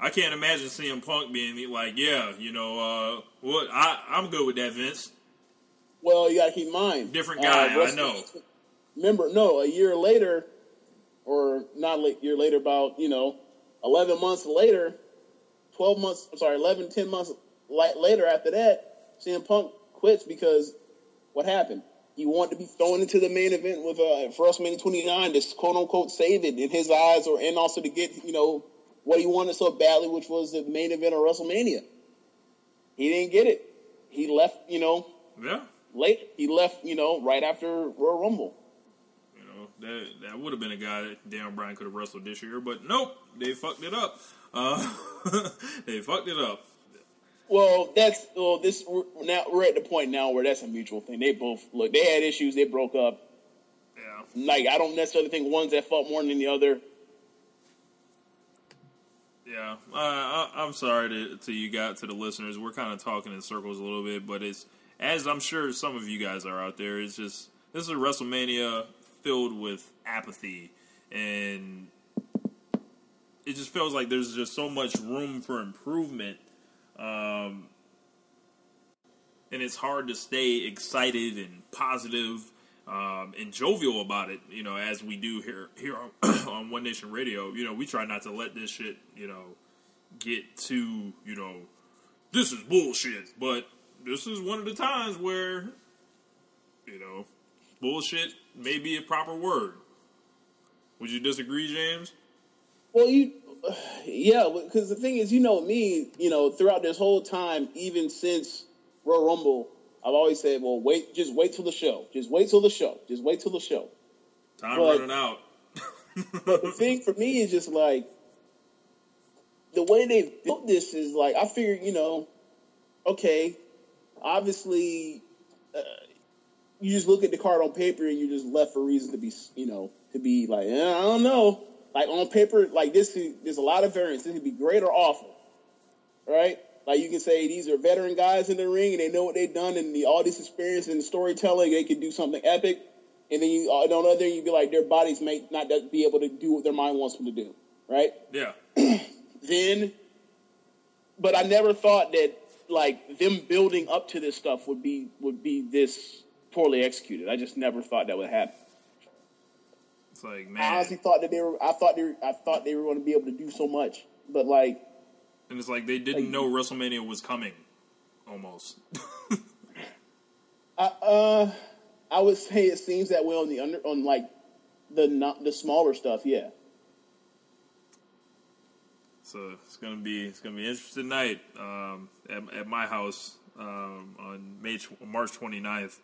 I can't imagine CM Punk being like, yeah, you know, uh, what I I'm good with that, Vince. Well, you got to keep in mind. Different guy, I know. Remember, no, a year later, or not a year later, about, you know, 11 months later, 12 months, I'm sorry, 11, 10 months later after that, CM Punk quits because what happened? He wanted to be thrown into the main event with uh, for WrestleMania 29 to quote unquote save it in his eyes, or and also to get you know what he wanted so badly, which was the main event of WrestleMania. He didn't get it. He left, you know, Yeah, late. He left, you know, right after Royal Rumble. Know that that would have been a guy that Daniel Bryan could have wrestled this year, but nope, they fucked it up. Uh, *laughs* they fucked it up. Well, that's well. This now we're at the point now where that's a mutual thing. They both look. They had issues. They broke up. Yeah. Like I don't necessarily think one's at fault more than the other. Yeah, uh, I, I'm sorry to, to you guys, to the listeners. We're kind of talking in circles a little bit, but it's as I'm sure some of you guys are out there. It's just this is a WrestleMania filled with apathy, and it just feels like there's just so much room for improvement, um, and it's hard to stay excited and positive um, and jovial about it. You know, as we do here here on, *clears throat* on One Nation Radio. You know, we try not to let this shit, you know, get too, you know, this is bullshit. But this is one of the times where, you know, bullshit may be a proper word. Would you disagree, James? Well, you, *sighs* yeah, because the thing is, you know me, you know, throughout this whole time, even since Royal Rumble, I've always said, well, wait, just wait till the show, just wait till the show, just wait till the show. Time Well, running out. But *laughs* the thing for me is just like the way they've built this is like I figured, you know, okay, obviously, uh, you just look at the card on paper and you're just left for reason to be, you know, to be like, eh, I don't know, like on paper, like this, could- there's a lot of variance. This could be great or awful, right? Like you can say these are veteran guys in the ring and they know what they've done and the, all this experience and storytelling, they can do something epic. And then you, on the other, end, you'd be like, their bodies may not be able to do what their mind wants them to do, right? Yeah. *clears throat* then but I never thought that like them building up to this stuff would be would be this poorly executed. I just never thought that would happen. It's like, man, I honestly thought that they were I thought they were, I thought they were going to be able to do so much. But like And it's like they didn't know WrestleMania was coming. Almost. *laughs* I uh I would say it seems that way on the under on like the not the smaller stuff, yeah. So it's gonna be it's gonna be an interesting night um, at, at my house um, on May March 29th.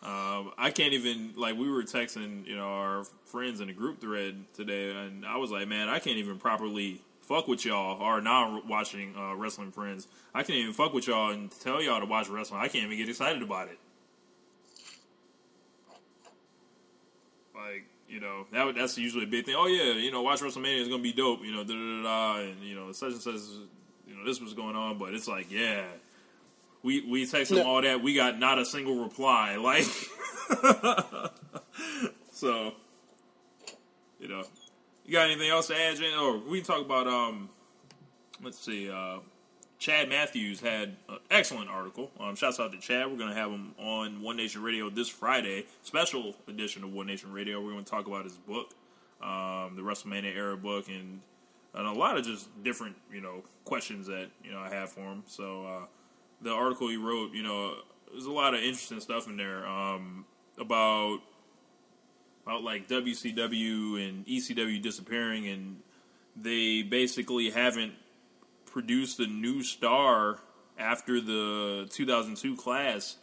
Um, I can't even like we were texting you know our friends in the group thread today, and I was like, man, I can't even properly fuck with y'all or now watching uh, wrestling friends. I can't even fuck with y'all and tell y'all to watch wrestling. I can't even get excited about it. Like you know that that's usually a big thing. Oh yeah, you know watch WrestleMania is gonna be dope. You know da da, da and you know such and such. You know this was going on, but it's like yeah, we we text them No. all that. We got not a single reply. *laughs* Like so, you know, you got anything else to add, Jen? Or we can talk about um, let's see, uh, Chad Matthews had an excellent article. Um, shouts out to Chad. We're going to have him on One Nation Radio this Friday, special edition of One Nation Radio. We're going to talk about his book, um, the WrestleMania era book, and and a lot of just different you know questions that you know I have for him. So uh, the article he wrote, you know, there's a lot of interesting stuff in there um, about about like WCW and ECW disappearing, and they basically haven't produced a new star after the 2002 class,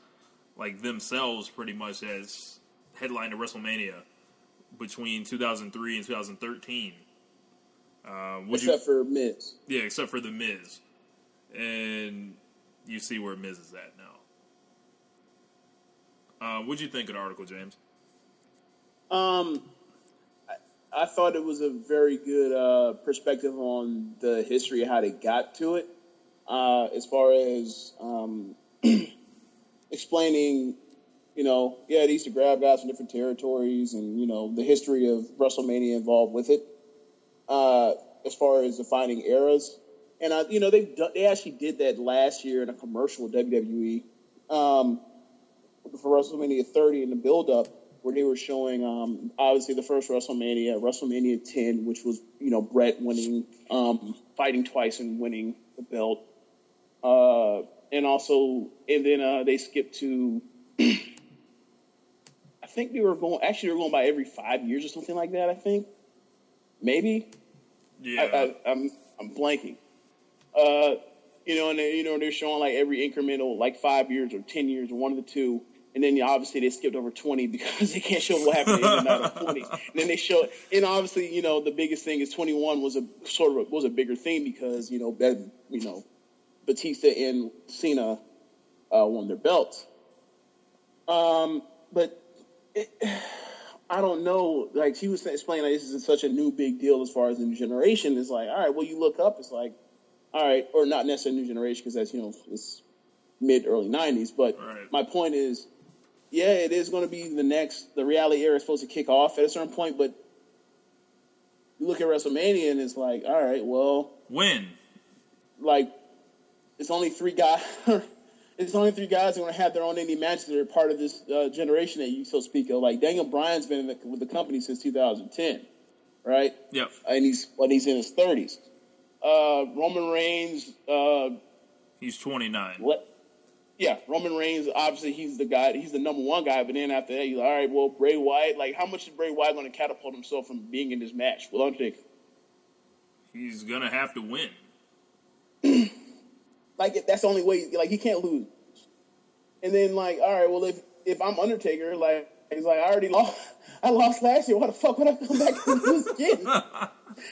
like themselves, pretty much as headline to WrestleMania between 2003 and 2013. Uh, would you- Except for Miz. yeah, except for the Miz, and you see where Miz is at now. Uh, what'd you think of the article, James? Um, I, I thought it was a very good uh, perspective on the history of how they got to it. Uh, as far as um, *clears throat* explaining, you know, yeah, they used to grab guys from different territories, and you know, the history of WrestleMania involved with it. Uh, as far as defining eras, and I, you know, they they actually did that last year in a commercial with WWE. Um, for WrestleMania 30 in the build up where they were showing um, obviously the first WrestleMania, WrestleMania 10, which was you know Bret winning, um, fighting twice and winning the belt, uh, and also and then uh, they skipped to. *clears throat* I think they were going. Actually, they were going by every five years or something like that. I think, maybe. Yeah, I, I, I'm I'm blanking. Uh, you know, and they, you know they're showing like every incremental, like five years or ten years, or one of the two. And then obviously they skipped over twenty *laughs* because they can't show what happened in the night of twenty. *laughs* And then they show, and obviously you know the biggest thing is twenty one was a sort of a, was a bigger thing because you know that you know Batista and Cena uh, won their belts. Um, but it, *sighs* I don't know. Like she was explaining, like, this is such a new big deal as far as the new generation. It's like, all right, well, you look up, it's like, all right, or not necessarily new generation because that's you know it's mid early '90s. But Right. my point is, yeah, it is going to be the next. The reality era is supposed to kick off at a certain point, but you look at WrestleMania and it's like, all right, well, when? like it's only three guys. *laughs* it's only three guys who are going to have their own indie matches that are part of this uh, generation that you so speak of. Like Daniel Bryan's been in the, with the company since 2010, right? Yep. And he's when he's in his 30s. Uh, Roman Reigns, uh, He's 29. what? Yeah, Roman Reigns. Obviously, he's the guy. He's the number one guy. But then after that, you're like, all right. Well, Bray Wyatt. Like, how much is Bray Wyatt going to catapult himself from being in this match? Well, Undertaker. He's gonna have to win. *clears throat* Like that's the only way. Like he can't lose. And then like, all right, well if if I'm Undertaker, like he's like I already lost. I lost last year. Why the fuck would I come back and lose again? *laughs*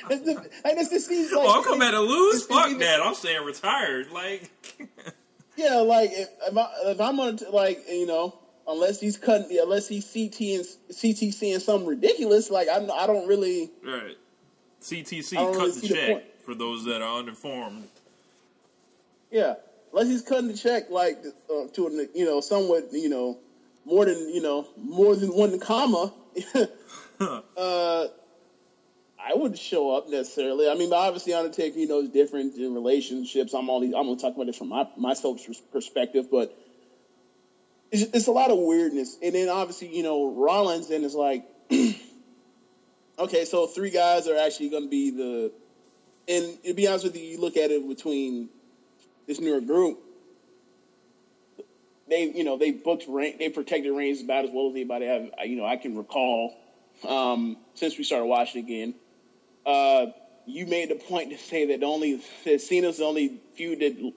That's the, like that's the like. oh, I'm coming to lose. Fuck that. I'm staying retired. Like, *laughs* Yeah, like if, if, I, if I'm on like you know, unless he's cutting, unless he's CT and CT seeing something ridiculous, like I'm, I don't really. right. CTC cut really the see the check for those that are uninformed. Yeah, unless he's cutting the check like uh, to a, you know somewhat you know more than you know more than one comma. *laughs* uh, I wouldn't show up necessarily. I mean, obviously Undertaker, you know, is different in relationships. I'm only I'm gonna talk about this from my my self perspective, but it's, it's a lot of weirdness. And then obviously, you know, Rollins then is like, *clears throat* okay, so three guys are actually going to be the. And to be honest with you, you look at it between this newer group. They, you know, they booked, they protected Reigns about as well as anybody have, you know, I can recall um, since we started watching again. Uh, you made the point to say that the only that Cena's the only feud that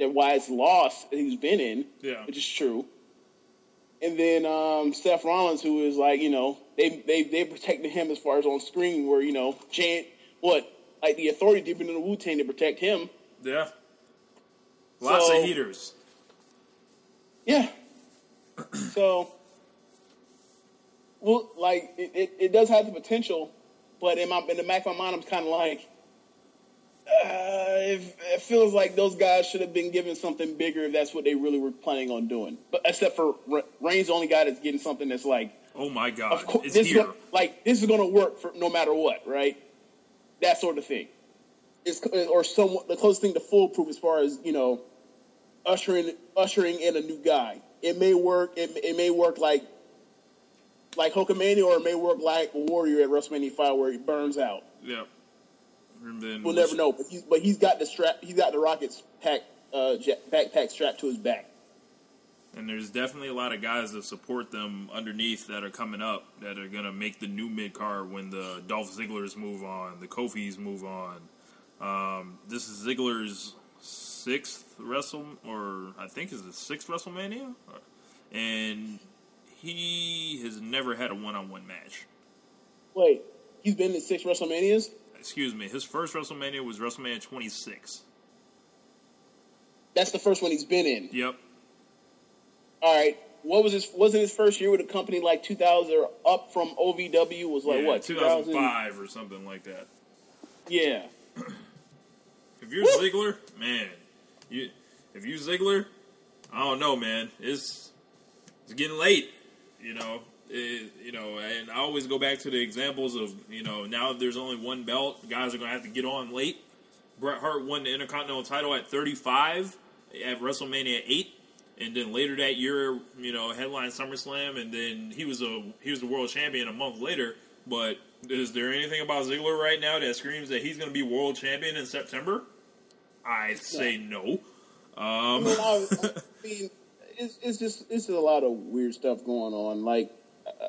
that Wyatt's lost that he's been in, Yeah. which is true. And then um, Seth Rollins, who is like, you know, they they they protected him as far as on screen, where you know, Jan, what like the authority deep into the Wu Tang to protect him. Yeah. Lots So- of heaters. Yeah. so, well, like it, it, it does have the potential, but in my in the back of my mind, I'm kind of like, uh, it, it feels like those guys should have been given something bigger if that's what they really were planning on doing. But except for Re- Reigns, the only guy that's getting something that's like, Oh my God. of it's this gonna, like this is going to work for no matter what, right? That sort of thing. It's or some the closest thing to foolproof as far as you know, ushering ushering in a new guy. It may work. It, it may work like like Hulkamania, or it may work like Warrior at WrestleMania Five, where he burns out. Yeah. Then We'll never know. But he's but he's got the strap. He's got the Rockets pack uh, jet, backpack strapped to his back. And there's definitely a lot of guys that support them underneath that are coming up that are gonna make the new mid card when the Dolph Ziggler's move on, the Kofi's move on. Um, this is Ziggler's sixth Wrestle, or I think is the sixth WrestleMania, and he has never had a one-on-one match. Wait, he's been to six WrestleManias. Excuse me, his first WrestleMania was WrestleMania 26. That's the first one he's been in. Yep, All right. What was his? Wasn't his first year with a company like 2000 or up from OVW? Was like yeah, what 2005 or something like that. Yeah. *clears throat* If you're Ziggler, man, you if you Ziggler, I don't know, man. It's it's getting late, you know. It, you know, and I always go back to the examples of you know now there's only one belt, guys are gonna have to get on late. Bret Hart won the Intercontinental title at 35 at WrestleMania 8, and then later that year, you know, headline SummerSlam, and then he was a he was the world champion a month later. But is there anything about Ziggler right now that screams that he's going to be world champion in September? I say no. I Um, mean, I, I *laughs* mean, it's, it's just it's just a lot of weird stuff going on. Like,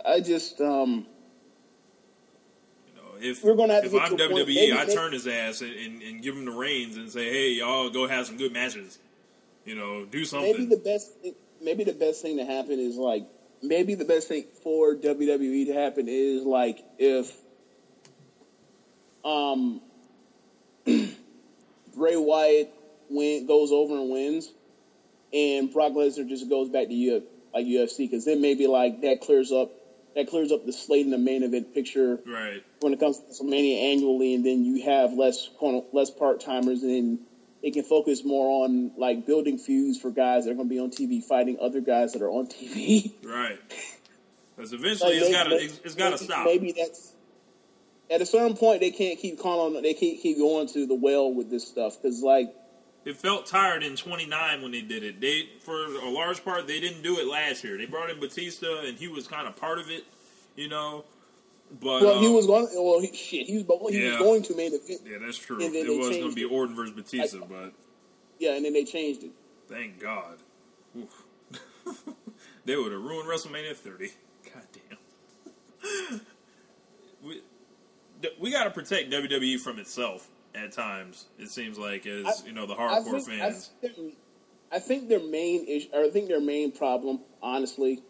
I- I just um, you know, if We're gonna have if get I'm to WWE, maybe I turn his ass and, and, and give him the reins and say, "Hey, y'all, go have some good matches. You know, do something." maybe the best maybe the best thing to happen is like maybe the best thing for WWE to happen is like if um *clears throat* Bray Wyatt win goes over and wins, and Brock Lesnar just goes back to Uf, like UFC because then maybe like that clears up that clears up the slate in the main event picture right. when it comes to WrestleMania annually, and then you have less less part timers, and it can focus more on like building feuds for guys that are going to be on TV fighting other guys that are on TV. Right. Because eventually it's Like, got to it's, it's got to stop. Maybe that's at a certain point they can't keep calling they can't keep going to the well with this stuff because like It felt tired in 29 when they did it. They, for a large part, they didn't do it last year. They brought in Batista, and he was kind of part of it, you know. But well he um, was going well he, shit he was he Yeah. was going to main event yeah, that's true. It was going to be. Orton versus Batista, but yeah and then they changed it. thank God, *laughs* they would have ruined WrestleMania 30. *laughs* God damn. *laughs* we got to protect WWE from itself at times. It seems like as I- you know the I hardcore think, fans. I think, their, I think their main issue, or I think their main problem, honestly,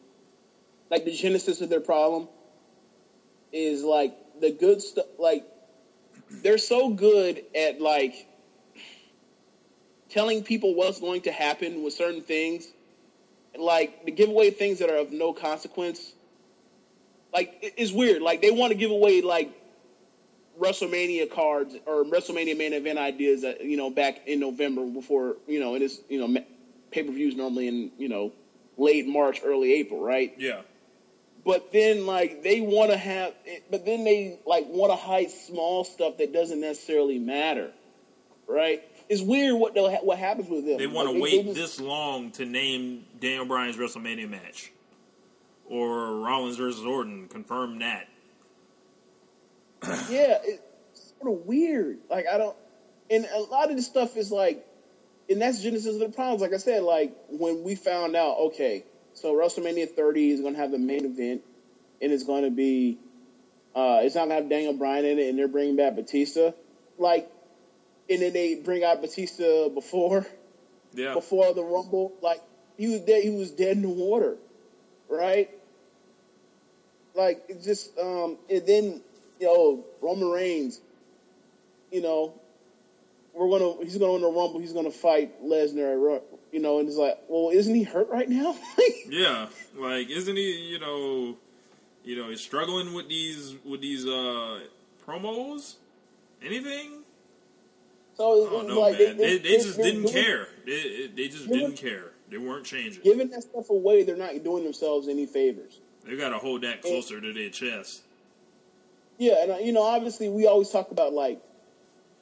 like the genesis of their problem, is like the good stuff. Like they're so good at like telling people what's going to happen with certain things, like to give away things that are of no consequence. Like it's weird. Like they want to give away like WrestleMania cards or WrestleMania main event ideas that you know back in November before you know it is you know pay per views normally in you know late March early April right Yeah, but then like they want to have eh, but then they like want to hide small stuff that doesn't necessarily matter right it's weird what ha- what happens with them They want to Like, wait just- this long to name Daniel Bryan's WrestleMania match, or Rollins versus Orton. Confirm that. *clears throat* yeah, it's sort of weird. Like I don't, and a lot of this stuff is like, and that's genesis of the problems. Like I said, like when we found out, okay, so WrestleMania 30 is going to have the main event, and it's going to be, uh, it's not going to have Daniel Bryan in it, and they're bringing back Batista, like, and then they bring out Batista before Yeah, before the Rumble, like he was dead. He was dead in the water, right? Like it just, um, and then know Roman Reigns, you know, we're gonna he's gonna win the Rumble. He's gonna fight Lesnar, at you know, and it's like, well, isn't he hurt right now? *laughs* yeah. Like, isn't he? You know, you know, he's struggling with these with these uh promos. Anything? so it's I don't it's know, like man. They, they just they're didn't doing- care. They, they just didn't care. They weren't changing. Giving that stuff away, they're not doing themselves any favors. They got to hold that closer to their chest. Yeah, and you know, obviously, we always talk about like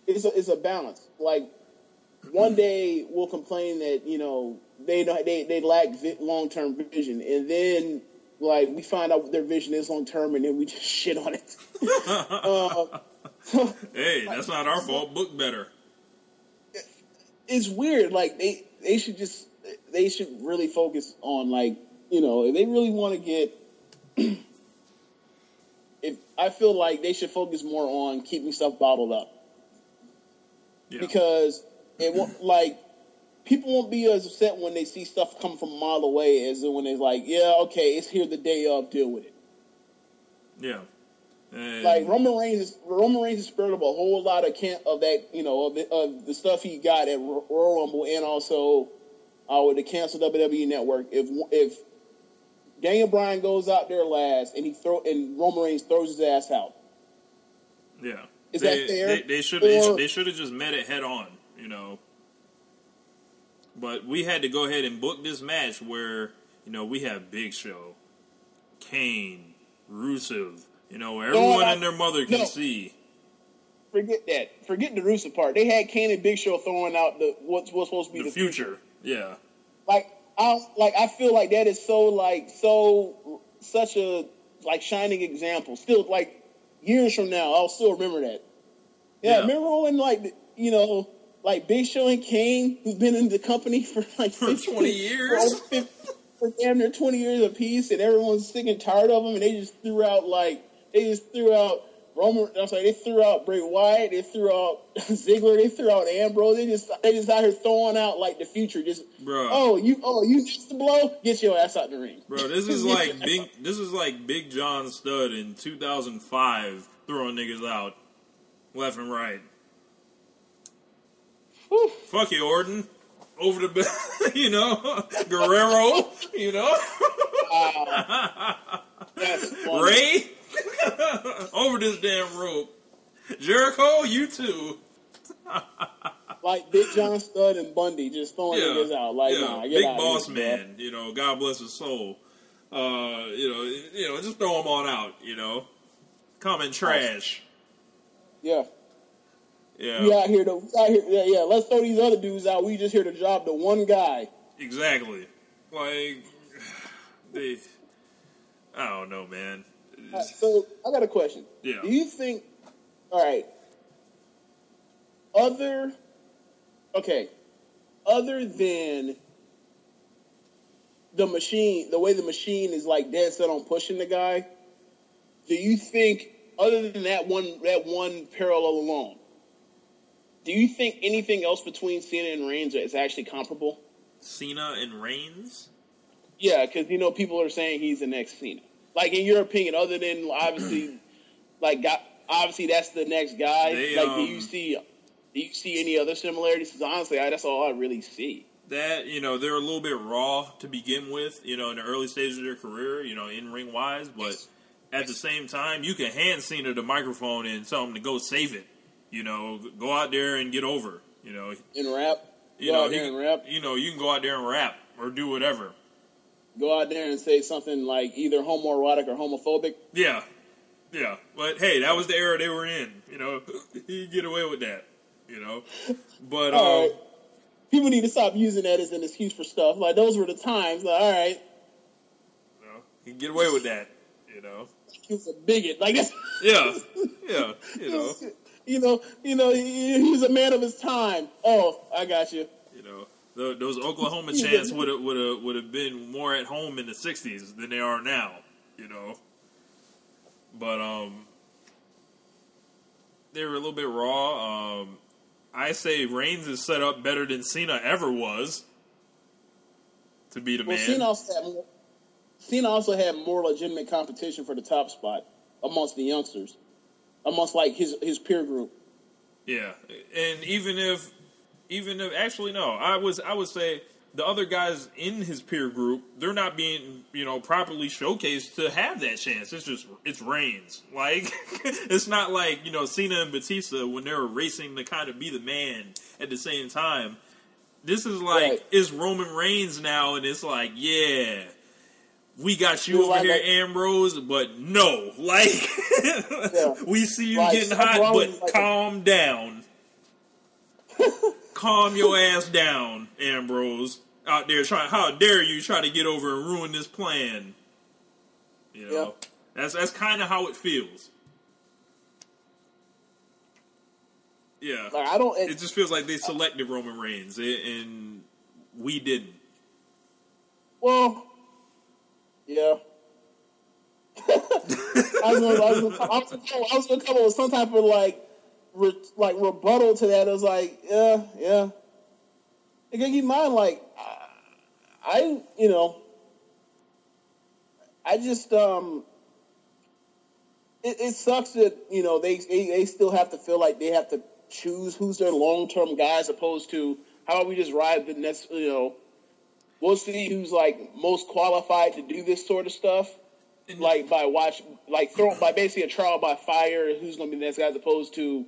it's a, it's a balance. Like one day we'll complain that you know they don't they they lack vi- long term vision, and then like we find out their vision is long term, and then we *laughs* just shit on it. *laughs* uh, *laughs* Hey, that's not our fault. Book better. it's weird. Like they they should just they should really focus on like you know if they really want to get. *clears throat* if I feel like they should focus more on keeping stuff bottled up Yeah. because it won't *clears throat* like people won't be as upset when they see stuff come from a mile away as when it's like yeah okay it's here the day of deal with it. yeah. And- like Roman Reigns, is, Roman Reigns has spared up a whole lot of can of that, you know, of the, of the stuff he got at Ro- Royal Rumble and also uh, with the canceled WWE Network. If if Daniel Bryan goes out there last and he throw and Roman Reigns throws his ass out, Yeah. Is they, that fair? They, they should Or- they should have just met it head on, you know. But we had to go ahead and book this match where you know we have Big Show, Kane, Rusev, you know, everyone I- and their mother can no. see. forget that. Forget the Rusev part. They had Kane and Big Show throwing out the what's what's supposed to be The the, future, yeah, Like I like I feel like that is so like so such a like shining example. Still like years from now, I'll still remember that. Yeah, Yeah. remember when like you know like Big Show and Kane, who've been in the company *laughs* for like For 15 20 years? for, over 50 for damn near twenty years apiece, and everyone's sick and tired of them, and they just threw out like they just threw out. Roman, I'm sorry, they threw out Bray Wyatt, they threw out *laughs* Ziggler, they threw out Ambrose. They just they just out here throwing out like the future. Just oh you oh you missed the blow, get your ass out the ring, bro. This is *laughs* like big. This is like Big John Studd in 2005 throwing niggas out left and right. Whew. Fuck you, Orton. Over the, *laughs* you know, Guerrero, you know, That's funny. Rey, *laughs* over this damn rope. Jericho, you too. *laughs* like Big John Studd and Bundy just throwing Yeah, niggas out. Like yeah. nah, get big out boss here, man. You know, God bless his soul. Uh, you know, you know, just throw them on out. You know, common trash. Yeah, Yeah, we out here to out here. Yeah, yeah. Let's throw these other dudes out. We just here to job the one guy. exactly. Like *sighs* they, I don't know, man. Right, so I got a question. Yeah. Do you think? All right. Other. Okay. Other than the machine, the way the machine is like dead set on pushing the guy, do you think other than that one that one parallel alone, do you think anything else between Cena and Reigns is actually comparable? Cena and Reigns. Yeah, because you know people are saying he's the next Cena. Like in your opinion, other than obviously, *clears throat* like got obviously that's the next guy. They, like, do um, you see do you see any other similarities? 'Cause honestly, I, that's all I really see. that you know they're a little bit raw to begin with you know in the early stages of their career you know in ring wise but at the same time you can hand Cena the microphone and tell him to go save it you know go out there and get over you know In rap, you go know out there he- and rap. you know you can go out there and rap or do whatever Go out there and say something like either homoerotic or homophobic. yeah yeah but hey that was the era they were in you know *laughs* you get away with that you know but All um, right. People need to stop using that as an excuse for stuff. Like those were the times. Like, all right, you know you can get away with that you know he was a bigot. Like that's *laughs* yeah yeah you know *laughs* you know, you know, he, he was a man of his time. Oh, I got you. You know, tho- those Oklahoma chants would have would have would have been more at home in the '60s than they are now. You know, but um, they were a little bit raw. Um, I say Reigns is set up better than Cena ever was to be the Well, man. Cena also had more. Cena also had more legitimate competition for the top spot amongst the youngsters, amongst like his his peer group. Yeah, and even if, even if actually no, I was I would say the other guys in his peer group they're not being you know properly showcased to have that chance. It's just it's Reigns. Like *laughs* it's not like you know Cena and Batista when they were racing to kind of be the man at the same time. This is like Right. it's Roman Reigns now, and it's like yeah. We got you over like- here, like- Ambrose, but no, *laughs* like *laughs* we see you Like, getting hot, but like a- calm down. Calm your ass down, Ambrose. Out there trying, how dare you try to get over and ruin this plan? You know, Yeah. that's that's kind of how it feels. Yeah. Like I don't. It just feels like they selected Roman Reigns, and we didn't. Well, yeah. *laughs* I was gonna, I was gonna, I was gonna, come- I was gonna come up with some type of like, re, like rebuttal to that. I like, yeah, yeah. Gotta keep in mind, like, I, I, you know, I just, um, it, it sucks that you know they, they they still have to feel like they have to choose who's their long term guy as opposed to how about we just ride the next, you know, we'll see who's like most qualified to do this sort of stuff like by watch like throw by basically a trial by fire who's going to be the next guy as opposed to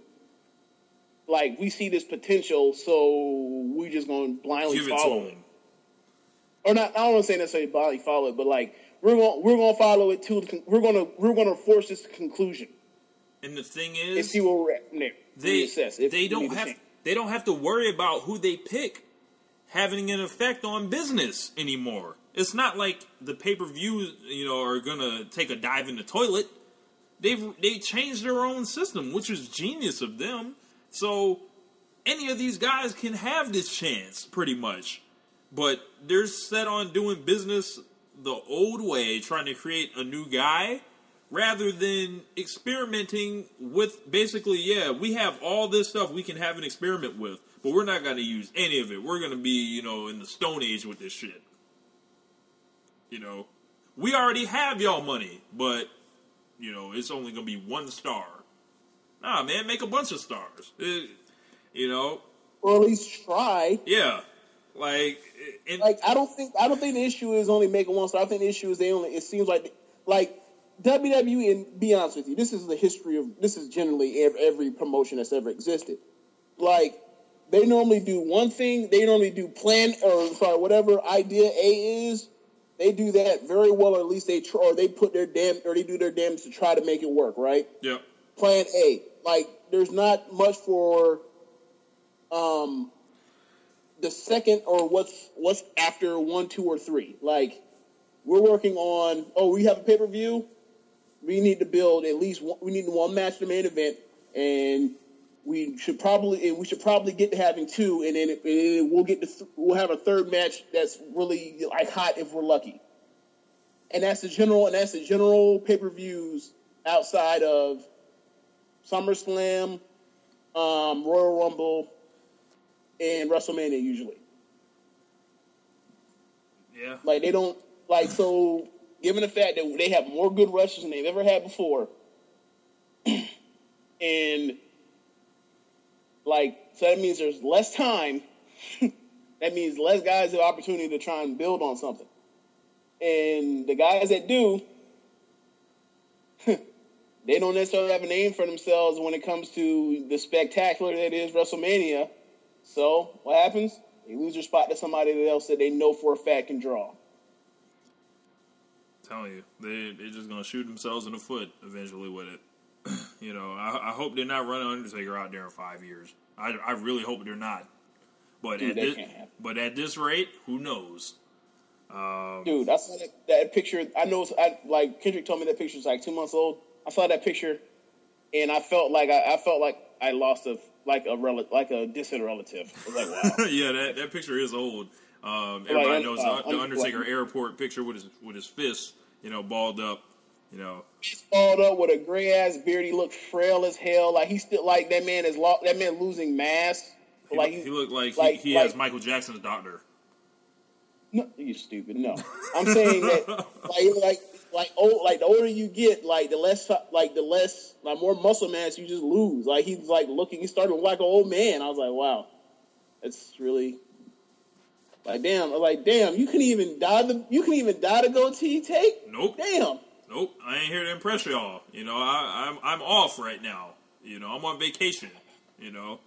like we see this potential so we just going to blindly Give follow it or not I don't want to say necessarily blindly follow it but like we're gonna we're going to follow it to the we're going to we're going to force this to conclusion And the thing and is, see where we're at from there they they don't have they don't have to worry about who they pick having an effect on business anymore. It's not like the pay per view you know are gonna take a dive in the toilet. They've they changed their own system, which is genius of them. So any of these guys can have this chance, pretty much. But they're set on doing business the old way, trying to create a new guy, rather than experimenting with basically, yeah, we have all this stuff we can have an experiment with, but we're not going to use any of it. We're going to be, you know, in the Stone Age with this shit. You know, we already have y'all money, but, you know, it's only going to be one star. Nah, man, make a bunch of stars. It- you know, or at least try yeah. Like, and, like I don't think I don't think the issue is only making one star. I think the issue is they only. It seems like like WWE and be honest with you, this is the history of this is generally every, promotion that's ever existed. Like they normally do one thing. They normally do plan or sorry whatever idea A is. They do that very well, or at least they try, or they put their damn or they do their damnedest to try to make it work. Right yeah. plan A. Like there's not much for um the second or what's what's after one, two, or three. Like we're working on oh we have a pay per view. We need to build at least one, we need one match to main event, and we should probably and we should probably get to having two, and then we'll get to th- we'll have a third match that's really like hot if we're lucky. And that's the general and that's the general pay per views outside of SummerSlam, um, Royal Rumble, and WrestleMania usually. Yeah. Like they don't like so. Given the fact that they have more good wrestlers than they've ever had before, *clears throat* and like so that means there's less time. *laughs* that means less guys have opportunity to try and build on something. And the guys that do, they don't necessarily have a name for themselves when it comes to the spectacular that is WrestleMania. So what happens? They lose their spot to somebody else that they know for a fact can draw. telling you, they they're just gonna shoot themselves in the foot eventually with it. *clears throat* you know, I, I hope they're not running Undertaker out there in five years. I, I really hope they're not. But Dude, at this, but at this rate, who knows? Um, Dude, I saw that, that picture. I know, I, like Kendrick told me that picture picture's like two months old. I saw that picture, and I felt like I, I felt like I lost a like a rel- like a distant relative. I was like, wow. *laughs* yeah, that, that picture is old. Um, everybody Like, knows uh, the, the Undertaker like- airport picture with his with his fists, you know, balled up. You know, He's balled up with a gray ass beard. He looked frail as hell. Like he still like that man is lo- that man losing mass. he, like he looked like, like- he, he has Michael Jackson's doctor. No, you stupid. No, I'm saying that *laughs* like like like old like the older you get, like the less like the less like more muscle mass you just lose. Like he's like looking, he started to like an old man. I was like, wow, it's really like damn. I was like damn, you can even dye the you can even dye the goatee take. Nope. Damn. Nope, I ain't here to impress y'all. You know, I, I'm I'm off right now. You know, I'm on vacation. You know,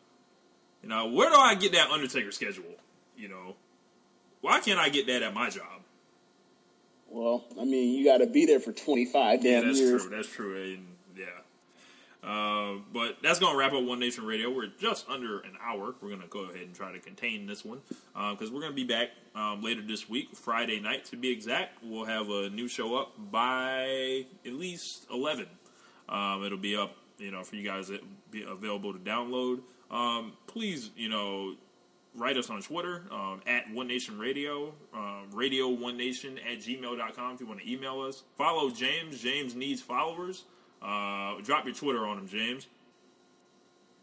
you know, where do I get that Undertaker schedule? You know, why can't I get that at my job? Well, I mean, you got to be there for 25 Yeah, damn that's years. true. That's true. And yeah. Uh, but that's going to wrap up One Nation Radio. We're just under an hour. We're going to go ahead and try to contain this one because we're going to be back um, later this week, Friday night to be exact. We'll have a new show up by at least 11. Um, it'll be up, you know, for you guys that be available to download um, please, you know, write us on Twitter um, at One Nation Radio, um, Radio One Nation at gmail.com if you want to email us. Follow James. James needs followers. Uh, drop your Twitter on him, James.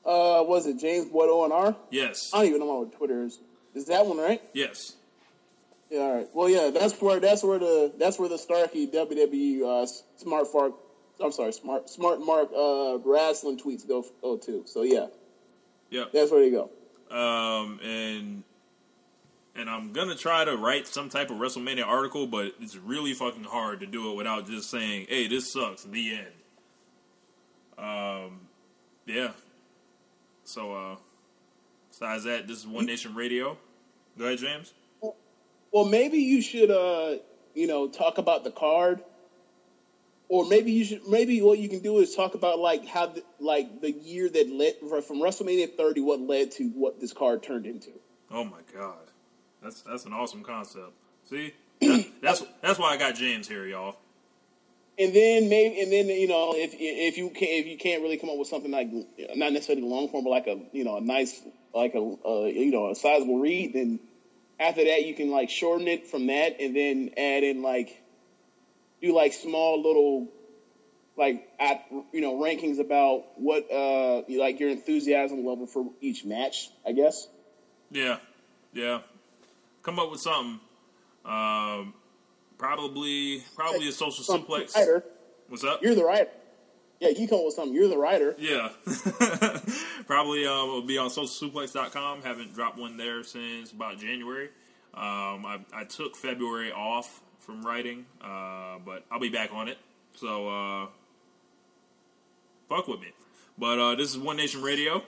Uh, was it James Boyd ONR? Yes. I don't even know what Twitter is. Is that one right? Yes. Yeah, all right. Well, yeah, that's where that's where the that's where the Starkey WWE uh, Smart Fark. I'm sorry, Smart Smart Mark uh, wrestling tweets go go too. So yeah, yeah, that's where they go. Um, and and I'm gonna try to write some type of WrestleMania article, but it's really fucking hard to do it without just saying, "Hey, this sucks." The end. Um, yeah. So, uh, besides that, this is One Nation Radio. Go ahead, James. Well, maybe you should, uh, you know, talk about the card, or maybe you should. Maybe what you can do is talk about like how, the, like the year that led from WrestleMania 30, what led to what this card turned into. Oh my god, that's that's an awesome concept. See, that, *clears throat* that's that's why I got James here, y'all. And then maybe, and then you know, if if you can if you can't really come up with something like not necessarily long form, but like a you know a nice like a uh, you know a sizable read, then after that you can like shorten it from that, and then add in like do like small little like at you know rankings about what uh like your enthusiasm level for each match, I guess. Yeah, yeah. Come up with something. Um, probably, probably a social Some suplex. writer. What's up? You're the writer. Yeah, you come up with something. You're the writer. Yeah. *laughs* probably um, will be on socialsuplex.com. Haven't dropped one there since about January. Um, I, I took February off from writing, uh, but I'll be back on it. So, uh, fuck with me. But uh, this is One Nation Radio.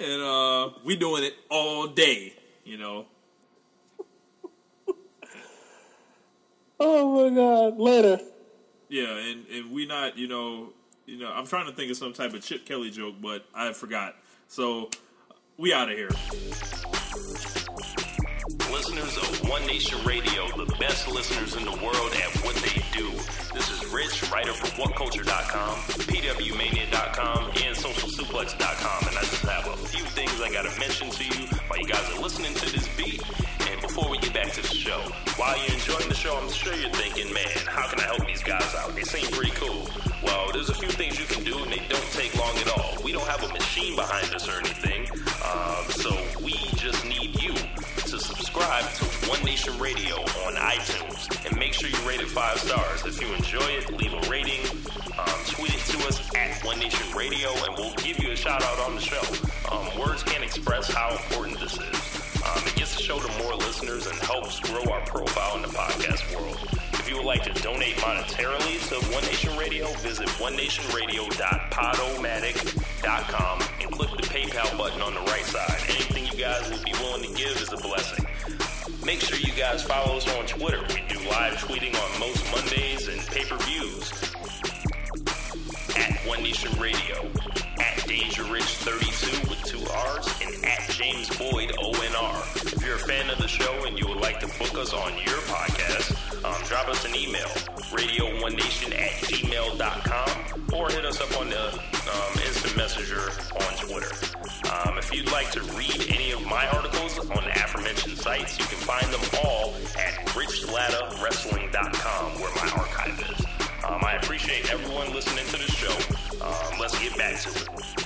And uh, we doing it all day, you know. *laughs* Oh my god! Later. Yeah, and, and we not, you know, you know, I'm trying to think of some type of Chip Kelly joke, but I forgot. So we out of here. Listeners of One Nation Radio, the best listeners in the world at what they do. This is Rich, writer for WhatCulture.com, PWMania.com, and SocialSuplex.com. And I just have a few things I gotta mention to you while you guys are listening to this beat. And before we get back to the show, while you're enjoying the show, I'm sure you're thinking, Radio on iTunes and make sure you rate it five stars. If you enjoy it, leave a rating, um, tweet it to us at One Nation Radio, and we'll give you a shout out on the show. Um, words can't express how important this is. Um, it gets the show to more listeners and helps grow our profile in the podcast world. If you would like to donate monetarily to One Nation Radio, visit onenationradio.podomatic.com and click the PayPal button on the right side. Anything you guys would be willing to give is a blessing. Make sure you guys follow us on Twitter. We do live tweeting on most Mondays and pay-per-views at One Nation Radio, at Danger Rich 32 with two R's, and at James Boyd ONR. If you're a fan of the show and you would like to book us on your podcast, um, drop us an email, radio1nation at gmail.com, or hit us up on the um, instant messenger on Twitter. Um, if you'd like to read any of my articles on the aforementioned sites, you can find them all at richladawrestling.com, where my archive is. Um, I appreciate everyone listening to the show. Um, let's get back to it.